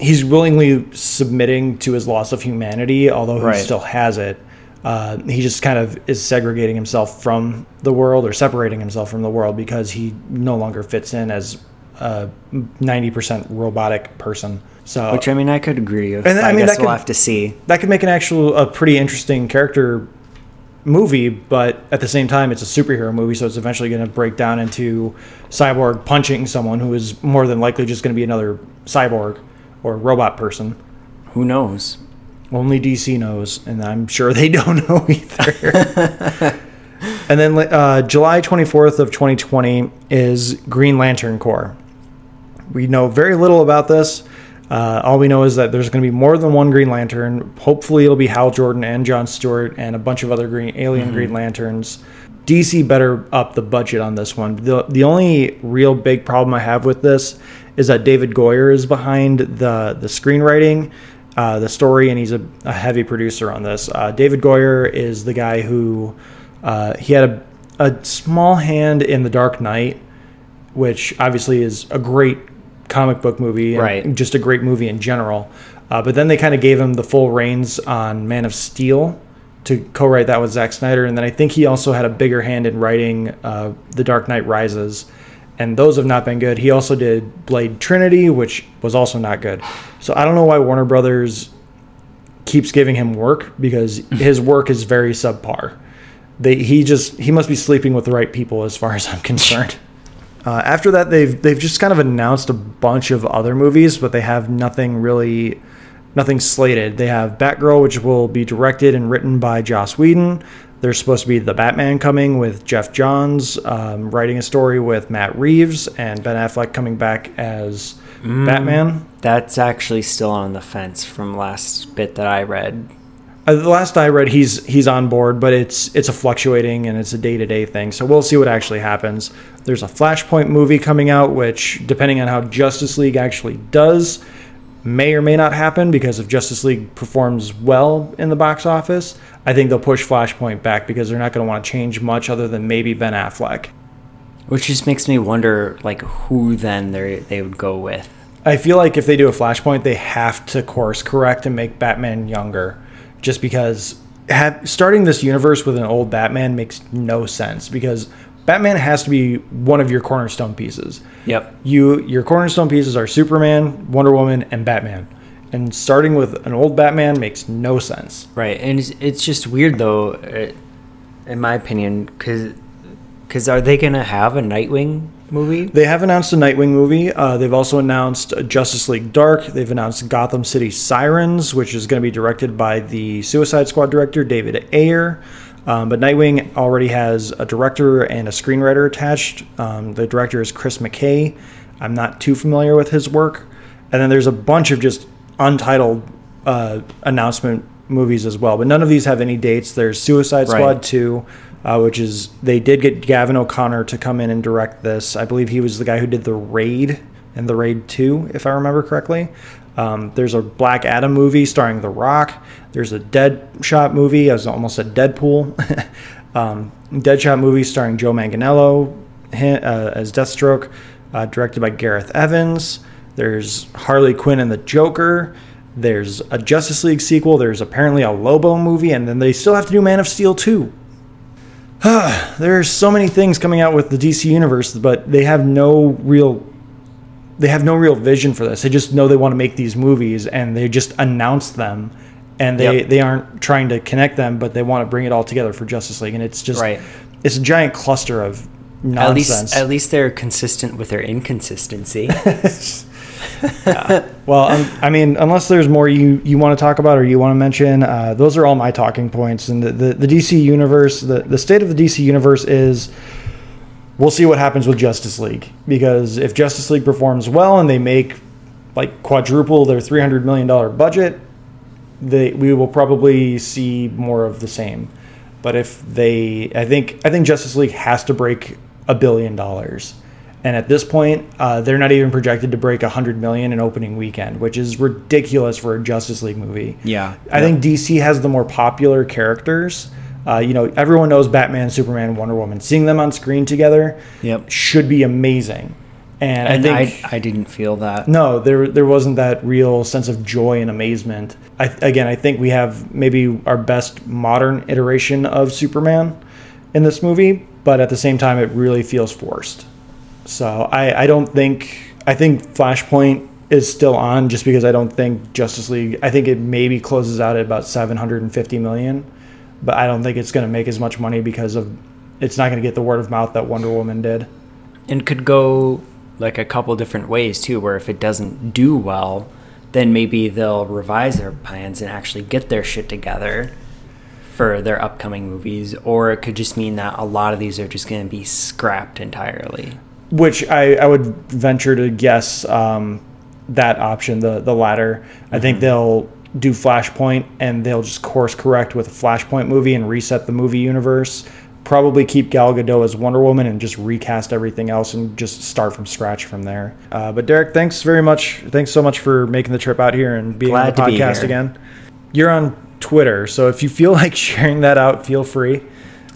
he's willingly submitting to his loss of humanity, although he Right. still has it. Uh, he just kind of is segregating himself from the world or separating himself from the world because he no longer fits in as a 90% robotic person. So Which I mean I could agree with. And, I I, mean, guess that we'll could- have to see. that could make an actual a pretty interesting character movie but at the same time it's a superhero movie so it's eventually going to break down into cyborg punching someone who is more than likely just going to be another cyborg or robot person Who knows? only dc knows and i'm sure they don't know either And then uh, July 24th of 2020 is Green Lantern Corps. We know very little about this. Uh, all we know is that there's going to be more than one Green Lantern. Hopefully, it'll be Hal Jordan and John Stewart and a bunch of other Green Alien Mm-hmm. Green Lanterns. DC better up the budget on this one. The the only real big problem I have with this is that David Goyer is behind the the screenwriting, uh, the story, and he's a, a heavy producer on this. Uh, David Goyer is the guy who uh, he had a, a small hand in The Dark Knight, which obviously is a great comic book movie, and Right. Just a great movie in general. Uh, but then they kind of gave him the full reins on Man of Steel to co-write that with Zack Snyder, and then I think he also had a bigger hand in writing uh, The Dark Knight Rises, and those have not been good. He also did Blade Trinity, which was also not good. So I don't know why Warner Brothers keeps giving him work because his work is very subpar. They, he just he must be sleeping with the right people as far as I'm concerned. Uh, after that, they've they've just kind of announced a bunch of other movies, but they have nothing really, nothing slated. They have Batgirl, which will be directed and written by Joss Whedon. There's supposed to be the Batman coming with Geoff Johns, um, writing a story with Matt Reeves and Ben Affleck coming back as Batman. That's actually still on the fence from last bit that I read. Uh, the last I read, he's he's on board, but it's it's a fluctuating and it's a day to day thing. So we'll see what actually happens. There's a Flashpoint movie coming out, which depending on how Justice League actually does, may or may not happen. Because if Justice League performs well in the box office, I think they'll push Flashpoint back because they're not going to want to change much other than maybe Ben Affleck. Which just makes me wonder, like, who then they they would go with. I feel like if they do a Flashpoint, they have to course correct and make Batman younger, just because have, starting this universe with an old Batman makes no sense because Batman has to be one of your cornerstone pieces. Yep. You your cornerstone pieces are Superman, Wonder Woman, and Batman. And starting with an old Batman makes no sense. Right, and it's, it's just weird though, uh, in my opinion, because because are they gonna have a Nightwing movie? They have announced a Nightwing movie. Uh, they've also announced Justice League Dark. They've announced Gotham City Sirens, which is going to be directed by the Suicide Squad director David Ayer. Um, but Nightwing already has a director and a screenwriter attached. Um, the director is Chris McKay. I'm not too familiar with his work. And then there's a bunch of just untitled uh, announcement movies as well. But none of these have any dates. There's Suicide Squad Right. 2, uh, which is they did get Gavin O'Connor to come in and direct this. I believe he was the guy who did the Raid and the Raid 2, if I remember correctly. Um, there's a Black Adam movie starring The Rock. There's a Deadshot movie. I was almost at Deadpool. um, Deadshot movie starring Joe Manganiello uh, as Deathstroke, uh, directed by Gareth Evans. There's Harley Quinn and the Joker. There's a Justice League sequel. There's apparently a Lobo movie, and then they still have to do Man of Steel 2. There's so many things coming out with the DC universe, but they have no real they have no real vision for this. They just know they want to make these movies and they just announce them and they, Yep. they aren't trying to connect them, but they want to bring it all together for Justice League and it's just Right. it's a giant cluster of At nonsense. least, at least they're consistent with their inconsistency. Well, um, I mean, unless there's more you, you want to talk about or you want to mention, uh, those are all my talking points. And the, the, the DC universe, the, the state of the DC universe is we'll see what happens with Justice League. Because if Justice League performs well and they make like quadruple their $300 million budget, they, we will probably see more of the same. But if they, I think, I think Justice League has to break a billion dollars. And at this point, uh, they're not even projected to break a hundred million in opening weekend, which is ridiculous for a Justice League movie. Yeah. I think DC has the more popular characters. Uh, you know, everyone knows Batman, Superman, Wonder Woman. Seeing them on screen together Yep. should be amazing. And, and I I, think I, didn't feel that. no, there there wasn't that real sense of joy and amazement. I, again, I think we have maybe our best modern iteration of Superman in this movie, but at the same time, it really feels forced. So I, I don't think I think Flashpoint is still on just because I don't think Justice League. I think it maybe closes out at about 750 million, but I don't think it's going to make as much money because of it's not going to get the word of mouth that Wonder Woman did. and could go like a couple different ways too where if it doesn't do well then maybe they'll revise their plans and actually get their shit together for their upcoming movies, or it could just mean that a lot of these are just going to be scrapped entirely. Which I, I would venture to guess um, that option, the the latter. I think they'll do Flashpoint and they'll just course correct with a Flashpoint movie and reset the movie universe. Probably keep Gal Gadot as Wonder Woman and just recast everything else and just start from scratch from there. Uh, but Derek, thanks very much. Thanks so much for making the trip out here and being Glad on the to podcast again. You're on Twitter, so if you feel like sharing that out, feel free.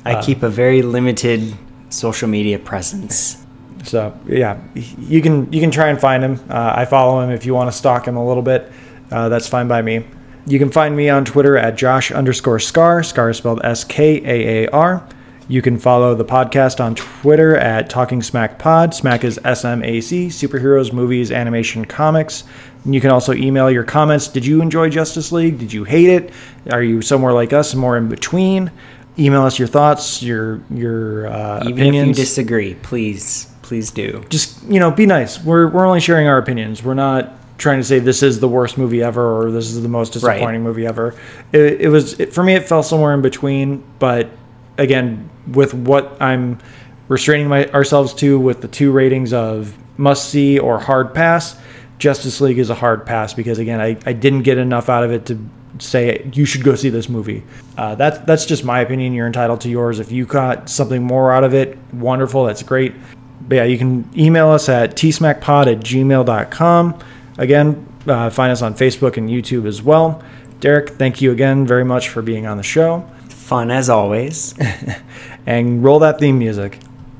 I keep a very limited social media presence. So yeah, you can you can try and find him. Uh, I follow him if you want to stalk him a little bit. Uh, that's fine by me. You can find me on Twitter at Josh underscore Skaar. Skaar is spelled S K A A R. You can follow the podcast on Twitter at Talking Smack Pod. Smack is S M A C, superheroes, movies, animation, comics. And you can also email your comments. Did you enjoy Justice League? Did you hate it? Are you somewhere like us, more in between? Email us your thoughts, your your uh, Even opinions if you disagree, please, please do. just you know be nice. We're, we're only sharing our opinions. We're not trying to say this is the worst movie ever or this is the most Right. disappointing movie ever. It, it was it, for me it fell somewhere in between but again with what i'm restraining my, ourselves to with the two ratings of must see or hard pass justice league is a hard pass because again i, I didn't get enough out of it to say you should go see this movie. Uh, that, that's just my opinion. You're entitled to yours. If you got something more out of it wonderful. That's great but yeah, you can email us at tsmackpod at gmail.com. Again, uh, find us on Facebook and YouTube as well. Derek, thank you again very much for being on the show. Fun as always. And roll that theme music.